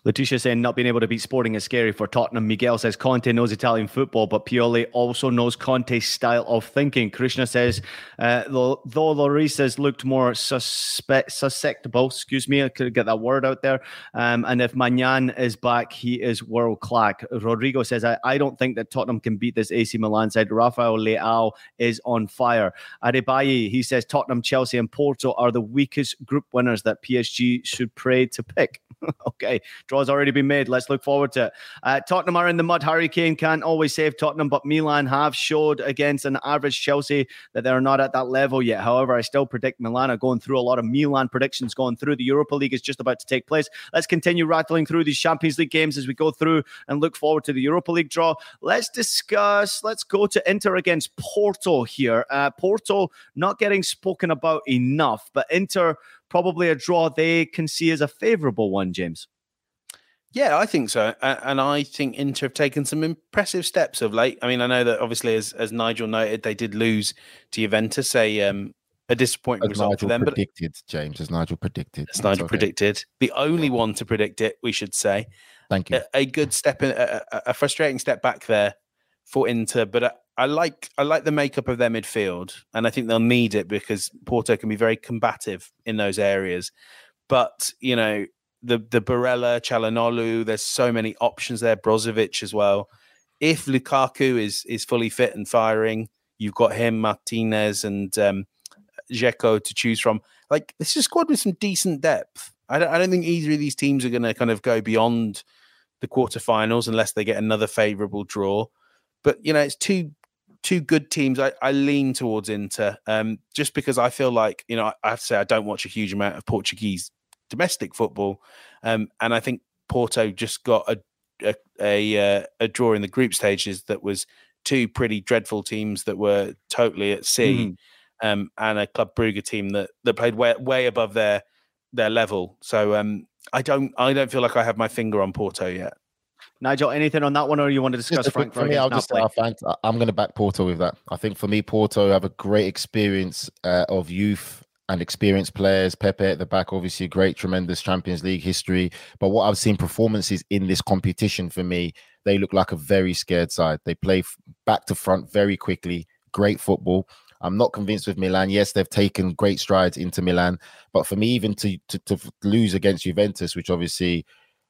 Letitia saying not being able to beat Sporting is scary for Tottenham. Miguel says Conte knows Italian football, but Pioli also knows Conte's style of thinking. Krishna says, uh, though, though has looked more suspect, susceptible, excuse me, I could get that word out there. Um, and if Maignan is back, he is world class. Rodrigo says, I, I don't think that Tottenham can beat this AC Milan side. Rafael Leao is on fire. Adebayi, he says Tottenham, Chelsea, and Porto are the weakest group winners that PSG should pray to pick. okay, draw's already been made. Let's look forward to it. Uh, Tottenham are in the mud. Harry Kane can't always save Tottenham, but Milan have showed against an average Chelsea that they're not at that level yet. However, I still predict Milan are going through a lot of Milan predictions going through. The Europa League is just about to take place. Let's continue rattling through these Champions League games as we go through and look forward to the Europa League draw. Let's discuss, let's go to Inter against Porto here. Uh, Porto not getting spoken about enough, but Inter probably a draw they can see as a favourable one, James.
Yeah, I think so, and I think Inter have taken some impressive steps of late. I mean, I know that obviously, as as Nigel noted, they did lose to Juventus, a um, a disappointing as result
Nigel
for them.
Predicted, but James, as Nigel predicted,
as Nigel okay. predicted, the only one to predict it, we should say.
Thank you.
A, a good step in, a, a, frustrating step back there for Inter, but I, I like I like the makeup of their midfield, and I think they'll need it because Porto can be very combative in those areas. But you know, the the Barella, Calhanoglu, there's so many options there. Brozovic as well. If Lukaku is is fully fit and firing, you've got him, Martinez, and um, to choose from. Like this is a squad with some decent depth. I don't, I don't think either of these teams are going to kind of go beyond the quarterfinals unless they get another favourable draw. But you know, it's two two good teams, I, I lean towards Inter, um, just because I feel like you know I have to say I don't watch a huge amount of Portuguese domestic football, um, and I think Porto just got a a a, uh, a draw in the group stages that was two pretty dreadful teams that were totally at sea, mm-hmm. um, and a Club Brugge team that that played way way above their their level. So um, I don't I don't feel like I have my finger on Porto yet.
Nigel, anything on that one, or you want to discuss Frankfurt?
For me, I'll just say I'm going to back Porto with that. I think for me, Porto have a great experience uh, of youth and experienced players. Pepe at the back, obviously, great, tremendous Champions League history. But what I've seen performances in this competition for me, they look like a very scared side. They play back to front very quickly, great football. I'm not convinced with Milan. Yes, they've taken great strides into Milan, but for me, even to to, to lose against Juventus, which obviously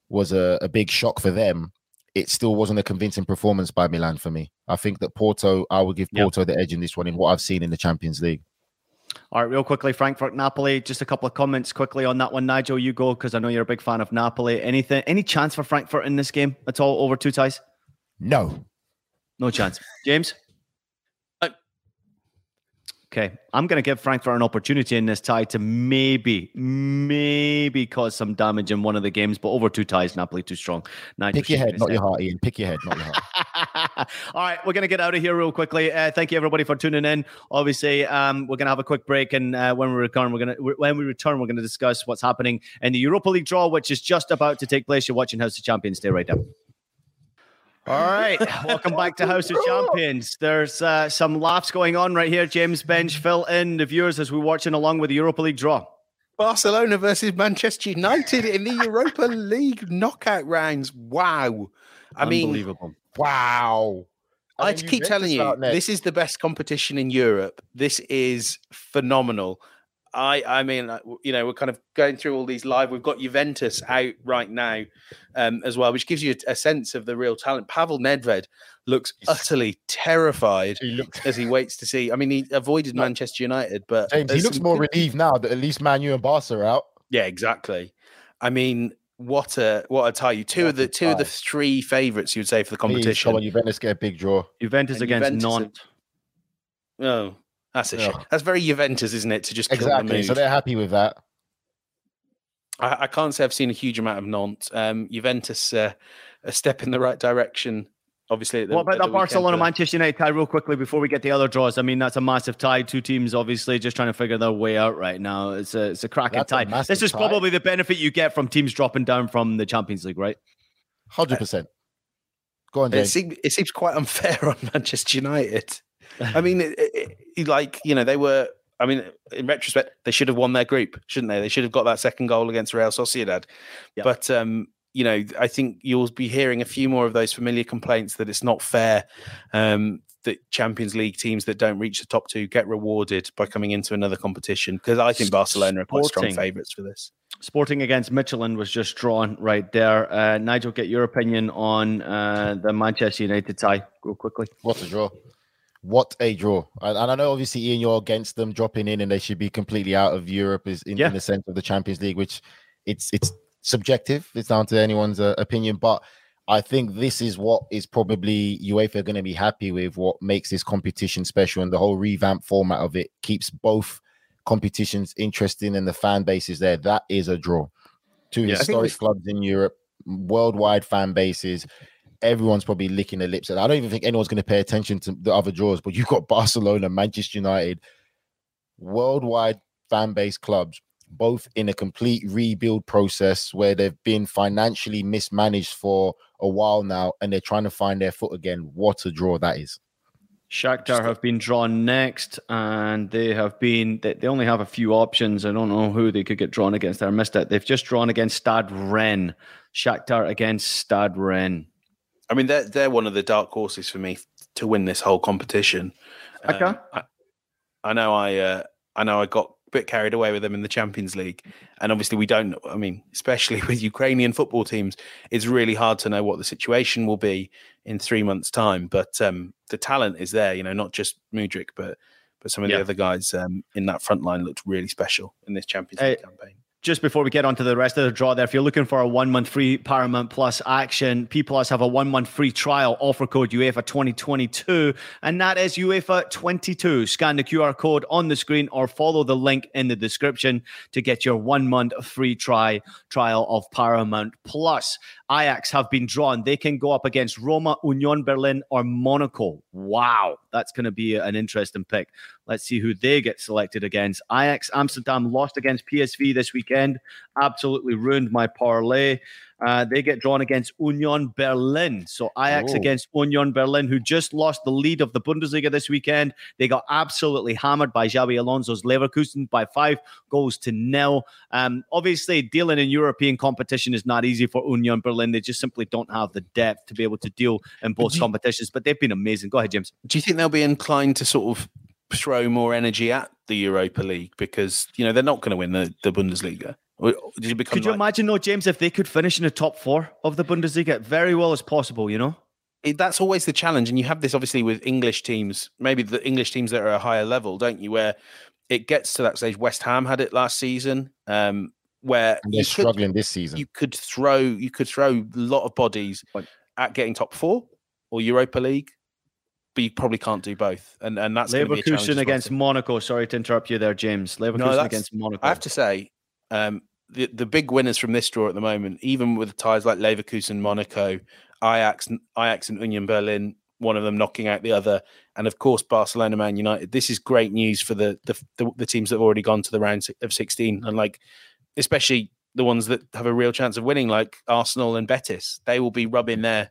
was a, a big shock for them, it still wasn't a convincing performance by Milan for me. I think that Porto, I would give Porto yep. the edge in this one in what I've seen in the Champions League.
All right, real quickly, Frankfurt, Napoli. Just a couple of comments quickly on that one. Nigel, you go because I know you're a big fan of Napoli. Anything, any chance for Frankfurt in this game at all over two ties?
No,
no chance. James. Okay, I'm going to give Frankfurt an opportunity in this tie to maybe, maybe cause some damage in one of the games, but over two ties, Napoli too strong.
Nigel Pick your head, not your heart, Ian. Pick your head, not your
heart. All right, we're going to get out of here real quickly. Uh, thank you everybody for tuning in. Obviously, um, we're going to have a quick break, and uh, when we return, we're going to when we return, we're going to discuss what's happening in the Europa League draw, which is just about to take place. You're watching House of Champions. Stay right there. All right, welcome back to House of Champions. There's uh, some laughs going on right here. James Benge, fill in the viewers as we're watching along with the Europa League draw.
Barcelona versus Manchester United in the Europa League knockout rounds. Wow. I mean,
unbelievable.
Wow. I, I keep telling you, this is the best competition in Europe. This is phenomenal. I I mean, uh, you know, we're kind of going through all these live. We've got Juventus out right now um, as well, which gives you a, a, sense of the real talent. Pavel Nedved looks utterly terrified he looks... as he waits to see. I mean, he avoided Manchester United, but
James, he looks more relieved now that at least Man U and Barca are out.
Yeah, exactly. I mean, what a what a tie! You two what of the two tie. of the three favourites you would say for the competition. Please,
come on, Juventus get a big draw.
Juventus and against Juventus Nantes.
Oh, that's a yeah. shame. That's very Juventus, isn't it? To just
exactly.
The
so they're happy with that.
I, I, can't say I've seen a huge amount of Nantes. Um, Juventus, uh, a step in the right direction. Obviously,
the, what about that Barcelona Manchester United tie, real quickly before we get the other draws? I mean, that's a massive tie. Two teams, obviously, just trying to figure their way out right now. It's a it's a cracking tie. A this is tie. probably the benefit you get from teams dropping down from the Champions League, right?
Hundred percent. Go on, James.
It seems, it seems quite unfair on Manchester United. I mean, it, it, like you know, they were. I mean, in retrospect, they should have won their group, shouldn't they? They should have got that second goal against Real Sociedad. Yep. But um, you know, I think you'll be hearing a few more of those familiar complaints that it's not fair um, that Champions League teams that don't reach the top two get rewarded by coming into another competition. Because I think Barcelona are quite strong favourites for this.
Sporting against Midtjylland was just drawn right there. Uh, Nigel, get your opinion on uh, the Manchester United tie, real quickly.
What's a draw? What a draw! And, I know obviously Ian, you're against them dropping in, and they should be completely out of Europe, is in, yeah. in the sense of the Champions League, which it's it's subjective. It's down to anyone's uh, opinion, but I think this is what is probably UEFA going to be happy with. What makes this competition special, and the whole revamp format of it keeps both competitions interesting, and the fan base is there. That is a draw. Two yeah, historic clubs in Europe, worldwide fan bases everyone's probably licking their lips. And I don't even think anyone's going to pay attention to the other draws. But you've got Barcelona, Manchester United, worldwide fan base clubs, both in a complete rebuild process where they've been financially mismanaged for a while now, and they're trying to find their foot again. What a draw that is!
Shakhtar have been drawn next, and they have been. They, only have a few options. I don't know who they could get drawn against. I missed it. They've just drawn against Stade Rennes. Shakhtar against Stade Rennes.
I mean, they're they're one of the dark horses for me to win this whole competition.
Okay. Um,
I, I, know I uh, I know I got a bit carried away with them in the Champions League, and obviously we don't. I mean, especially with Ukrainian football teams, it's really hard to know what the situation will be in three months' time. But um, the talent is there. You know, not just Mudryk, but but some of yeah. the other guys um, in that front line looked really special in this Champions League campaign.
Just before we get on to the rest of the draw there, if you're looking for a one month free Paramount Plus action, P Plus have a one month free trial offer code UEFA 2022, and that is UEFA 22. Scan the QR code on the screen or follow the link in the description to get your one month free try trial of Paramount Plus. Ajax have been drawn. They can go up against Roma, Union Berlin, or Monaco. Wow, that's going to be an interesting pick. Let's see who they get selected against. Ajax Amsterdam lost against PSV this weekend. Absolutely ruined my parlay. Uh, they get drawn against Union Berlin. So Ajax oh. against Union Berlin, who just lost the lead of the Bundesliga this weekend. They got absolutely hammered by Xabi Alonso's Leverkusen by five goals to nil. Um, obviously, dealing in European competition is not easy for Union Berlin. They just simply don't have the depth to be able to deal in both competitions, but they've been amazing. Go ahead, James.
Do you think they'll be inclined to sort of throw more energy at the Europa League because you know they're not going to win the, the Bundesliga.
Did you could you like, imagine though, James, if they could finish in the top four of the Bundesliga, very well as possible, you know?
It, that's always the challenge, and you have this obviously with English teams, maybe the English teams that are a higher level, don't you? Where it gets to that stage. West Ham had it last season, um, where
and they're struggling this season.
You could throw, you could throw a lot of bodies at getting top four or Europa League but you probably can't do both. And and that's
Leverkusen against Monaco. Sorry to interrupt you there, James. Leverkusen no, against Monaco.
I have to say, um, the the big winners from this draw at the moment, even with ties like Leverkusen, Monaco, Ajax, Ajax and Union Berlin, one of them knocking out the other, and of course Barcelona, Man United. This is great news for the the, the, the teams that have already gone to the round of sixteen, and like especially the ones that have a real chance of winning, like Arsenal and Betis. They will be rubbing their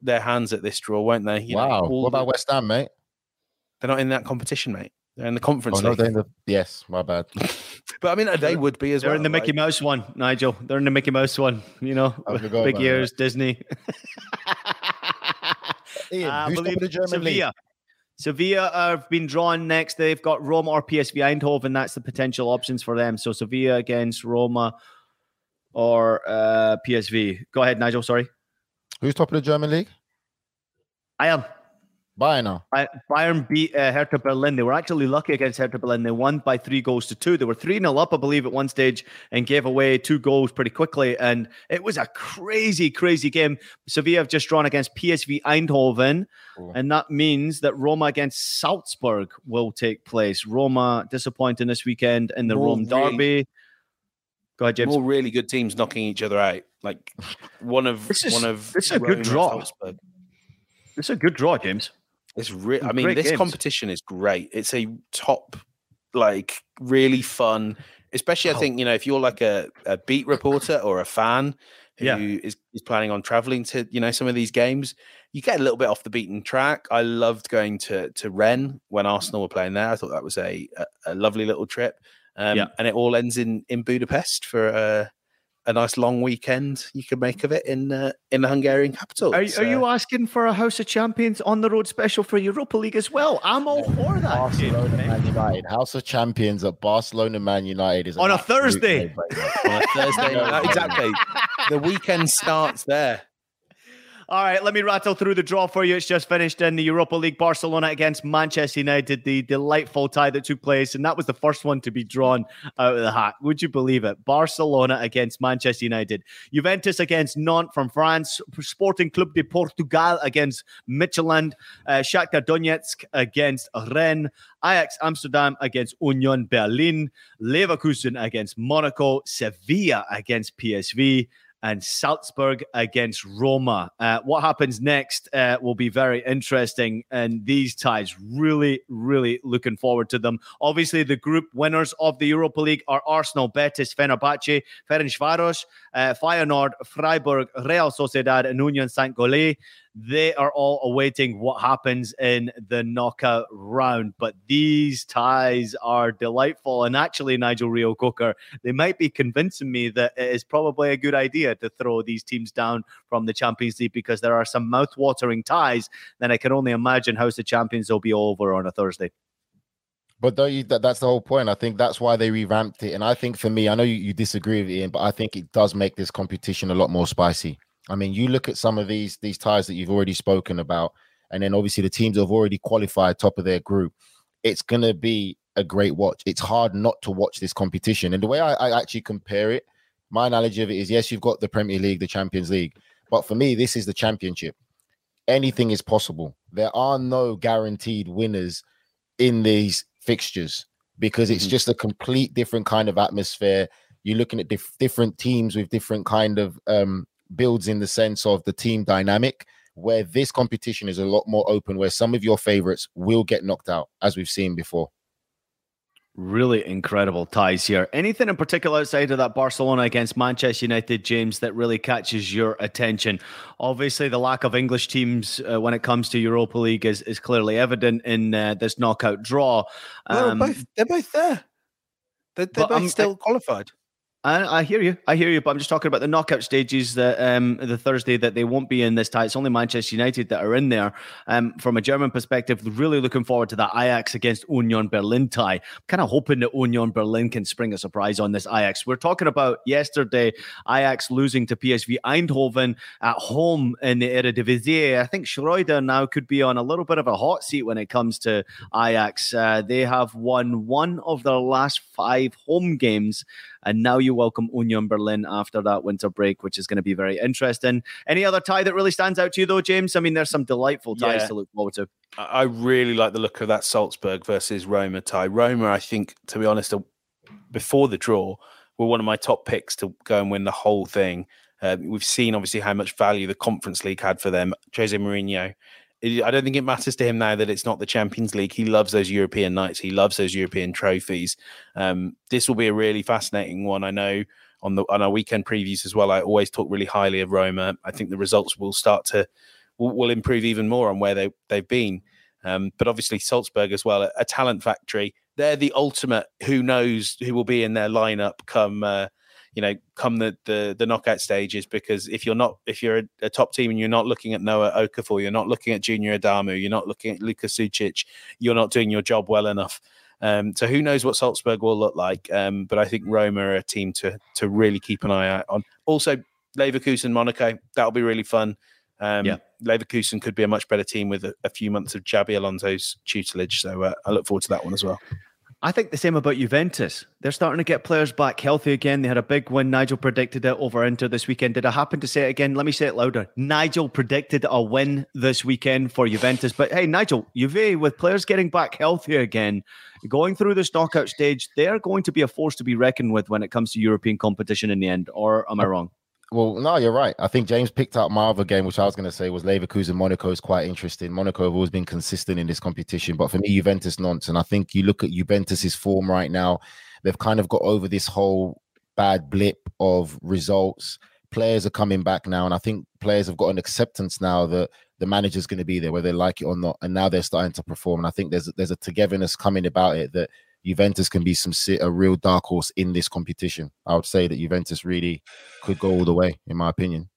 their hands at this draw, won't they?
You wow. Know, what about West Ham, mate?
They're not in that competition, mate. They're in the conference.
Oh, no, they're in the, yes, my bad.
but I mean, they would be as
they're
well.
They're in the Mickey Mouse one, Nigel. They're in the Mickey Mouse one. You know, big ears, that. Disney.
Ian, uh, who's the German
Sevilla.
league?
Sevilla have been drawn next. They've got Roma or PSV Eindhoven. That's the potential options for them. So Sevilla against Roma or uh, PSV. Go ahead, Nigel. Sorry.
Who's top of the German league?
Bayern.
Bayern.
Bayern beat uh, Hertha Berlin. They were actually lucky against Hertha Berlin. They won by three goals to two. They were 3 0 up, I believe, at one stage and gave away two goals pretty quickly. And it was a crazy, crazy game. Sevilla have just drawn against PSV Eindhoven. And that means that Roma against Salzburg will take place. Roma disappointing this weekend in the More Rome Derby. Really, Go ahead, James.
More really good teams knocking each other out. Like one of
this is,
one of
this is a good draw. Salzburg. It's a good draw, James.
It's re- I mean, this games. competition is great. It's a top, like, really fun. Especially, I think you know, if you're like a, a beat reporter or a fan who yeah. is, is planning on traveling to you know some of these games, you get a little bit off the beaten track. I loved going to to Rennes when Arsenal were playing there. I thought that was a a, a lovely little trip. Um, yeah. and it all ends in in Budapest for uh, a nice long weekend you could make of it in uh, in the Hungarian capital.
Are, are, you asking for a House of Champions on the road special for Europa League as well? I'm all for that.
Barcelona Man United, House of Champions at Barcelona Man United is
on a Thursday.
on a Thursday, exactly. The weekend starts there.
All right, let me rattle through the draw for you. It's just finished in the Europa League. Barcelona against Manchester United, the delightful tie that took place, and that was the first one to be drawn out of the hat. Would you believe it? Barcelona against Manchester United, Juventus against Nantes from France, Sporting Club de Portugal against Midtjylland, uh, Shakhtar Donetsk against Rennes, Ajax Amsterdam against Union Berlin, Leverkusen against Monaco, Sevilla against PSV and Salzburg against Roma. Uh, what happens next uh, will be very interesting, and these ties really, really looking forward to them. Obviously, the group winners of the Europa League are Arsenal, Betis, Fenerbahce, Ferencvaros, uh, Feyenoord, Freiburg, Real Sociedad, and Union Saint Gilloise. They are all awaiting what happens in the knockout round. But these ties are delightful. And actually, Nigel Reo-Coker, they might be convincing me that it is probably a good idea to throw these teams down from the Champions League because there are some mouth-watering ties. Then I can only imagine House of Champions will be over on a Thursday.
But you, that, that's the whole point. I think that's why they revamped it. And I think for me, I know you, you disagree with Ian, but I think it does make this competition a lot more spicy. I mean, you look at some of these these ties that you've already spoken about, and then obviously the teams have already qualified top of their group. It's gonna be a great watch. It's hard not to watch this competition. And the way I, I actually compare it, my analogy of it is yes, you've got the Premier League, the Champions League, but for me, this is the championship. Anything is possible. There are no guaranteed winners in these fixtures because it's mm-hmm. just a complete different kind of atmosphere. You're looking at dif- different teams with different kind of um, builds in the sense of the team dynamic. Where this competition is a lot more open, where some of your favorites will get knocked out, as we've seen before.
Really incredible ties here. Anything in particular outside of that Barcelona against Manchester United, James, that really catches your attention? Obviously, the lack of English teams uh, when it comes to Europa League is, is clearly evident in uh, this knockout draw.
Um, they're both they're both there. They're, they're both still qualified.
I, I, hear you. I hear you. But I'm just talking about the knockout stages that um, the Thursday that they won't be in this tie. It's only Manchester United that are in there. Um, from a German perspective, really looking forward to that Ajax against Union Berlin tie. kind of hoping that Union Berlin can spring a surprise on this Ajax. We're talking about yesterday Ajax losing to PSV Eindhoven at home in the Eredivisie. I think Schreuder now could be on a little bit of a hot seat when it comes to Ajax. Uh, they have won one of their last five home games and now you welcome Union Berlin after that winter break, which is going to be very interesting. Any other tie that really stands out to you, though, James? I mean, there's some delightful ties yeah. to look forward to.
I really like the look of that Salzburg versus Roma tie. Roma, I think, to be honest, before the draw, were one of my top picks to go and win the whole thing. Uh, we've seen obviously how much value the Conference League had for them. Jose Mourinho I don't think it matters to him now that it's not the Champions League. He loves those European nights. He loves those European trophies. Um, this will be a really fascinating one. I know on the on our weekend previews as well. I always talk really highly of Roma. I think the results will start to will, will improve even more on where they they've been. Um, but obviously Salzburg as well, a, a, talent factory. They're the ultimate. Who knows who will be in their lineup come uh, you know, come the, the the knockout stages. Because if you're not, if you're a, a top team and you're not looking at Noah Okafor, you're not looking at Junior Adamu, you're not looking at Luka Sucic, you're not doing your job well enough. Um, so who knows what Salzburg will look like? Um, but I think Roma are a team to to really keep an eye out on. Also, Leverkusen, Monaco, that'll be really fun. Um, yeah. Leverkusen could be a much better team with a, a few months of Xabi Alonso's tutelage. So uh, I look forward to that one as well.
I think the same about Juventus. They're starting to get players back healthy again. They had a big win. Nigel predicted it over Inter this weekend. Did I happen to say it again? Let me say it louder. Nigel predicted a win this weekend for Juventus. But hey, Nigel, Juve, with players getting back healthy again, going through this knockout stage, they're going to be a force to be reckoned with when it comes to European competition in the end. Or am I wrong?
Well, no, you're right. I think James picked out my other game, which I was going to say was Leverkusen. Monaco is quite interesting. Monaco have always been consistent in this competition, but for me, Juventus Nantes. And I think you look at Juventus's form right now; they've kind of got over this whole bad blip of results. Players are coming back now, and I think players have got an acceptance now that the manager's going to be there, whether they like it or not. And now they're starting to perform. And I think there's there's a togetherness coming about it that Juventus can be some a real dark horse in this competition. I would say that Juventus really could go all the way, in my opinion.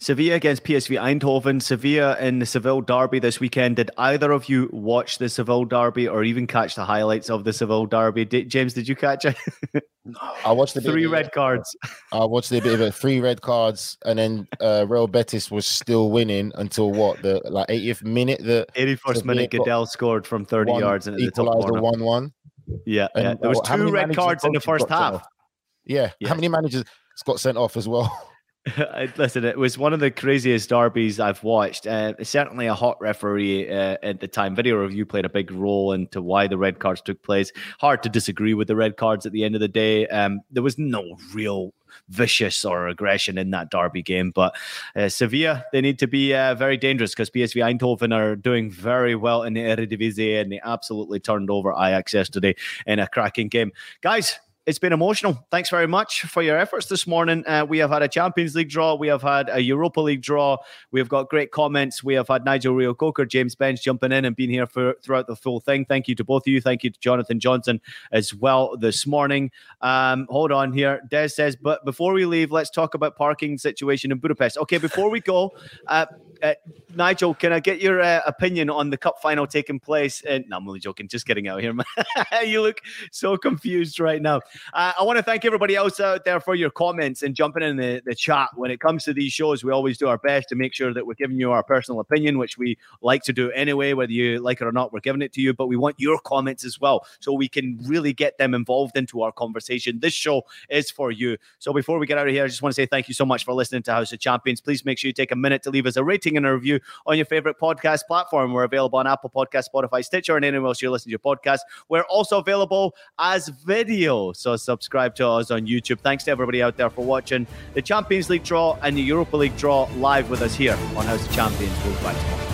Sevilla against PSV Eindhoven, Sevilla in the Seville derby this weekend. Did either of you watch the Seville derby or even catch the highlights of the Seville derby? Did, James, did you catch it?
I watched the
three red cards.
I watched a bit of it, three red cards, and then uh, Real Betis was still winning until what the like 80th minute. The
81st minute, Gudelj scored from 30
one,
yards and
equalized the one-one.
Yeah, yeah. there was uh, two red cards in the first half.
Yeah. yeah. How many managers got sent off as well?
Listen, it was one of the craziest derbies I've watched. Uh, certainly a hot referee uh, at the time. Video review played a big role into why the red cards took place. Hard to disagree with the red cards at the end of the day. Um, there was no real vicious or aggression in that derby game. But uh, Sevilla, they need to be uh, very dangerous because PSV Eindhoven are doing very well in the Eredivisie and they absolutely turned over Ajax yesterday in a cracking game. Guys, it's been emotional. Thanks very much for your efforts this morning. Uh, we have had a Champions League draw. We have had a Europa League draw. We have got great comments. We have had Nigel Reo-Coker, James Benge jumping in and being here for throughout the full thing. Thank you to both of you. Thank you to Jonathan Johnson as well this morning. Um, hold on here. Des says, but before we leave, let's talk about parking situation in Budapest. Okay, before we go, uh, Uh, Nigel, can I get your uh, opinion on the cup final taking place? No, I'm only joking. Just getting out of here, you look so confused right now. Uh, I want to thank everybody else out there for your comments and jumping in the, the chat. When it comes to these shows, we always do our best to make sure that we're giving you our personal opinion, which we like to do anyway, whether you like it or not. We're giving it to you, but we want your comments as well, so we can really get them involved into our conversation. This show is for you. So before we get out of here, I just want to say thank you so much for listening to House of Champions. Please make sure you take a minute to leave us a rating and a review on your favorite podcast platform. We're available on Apple Podcast, Spotify, Stitcher, and anywhere else you listen to your podcast. We're also available as video. So subscribe to us on YouTube. Thanks to everybody out there for watching the Champions League draw and the Europa League draw live with us here on House of Champions. We'll be back tomorrow.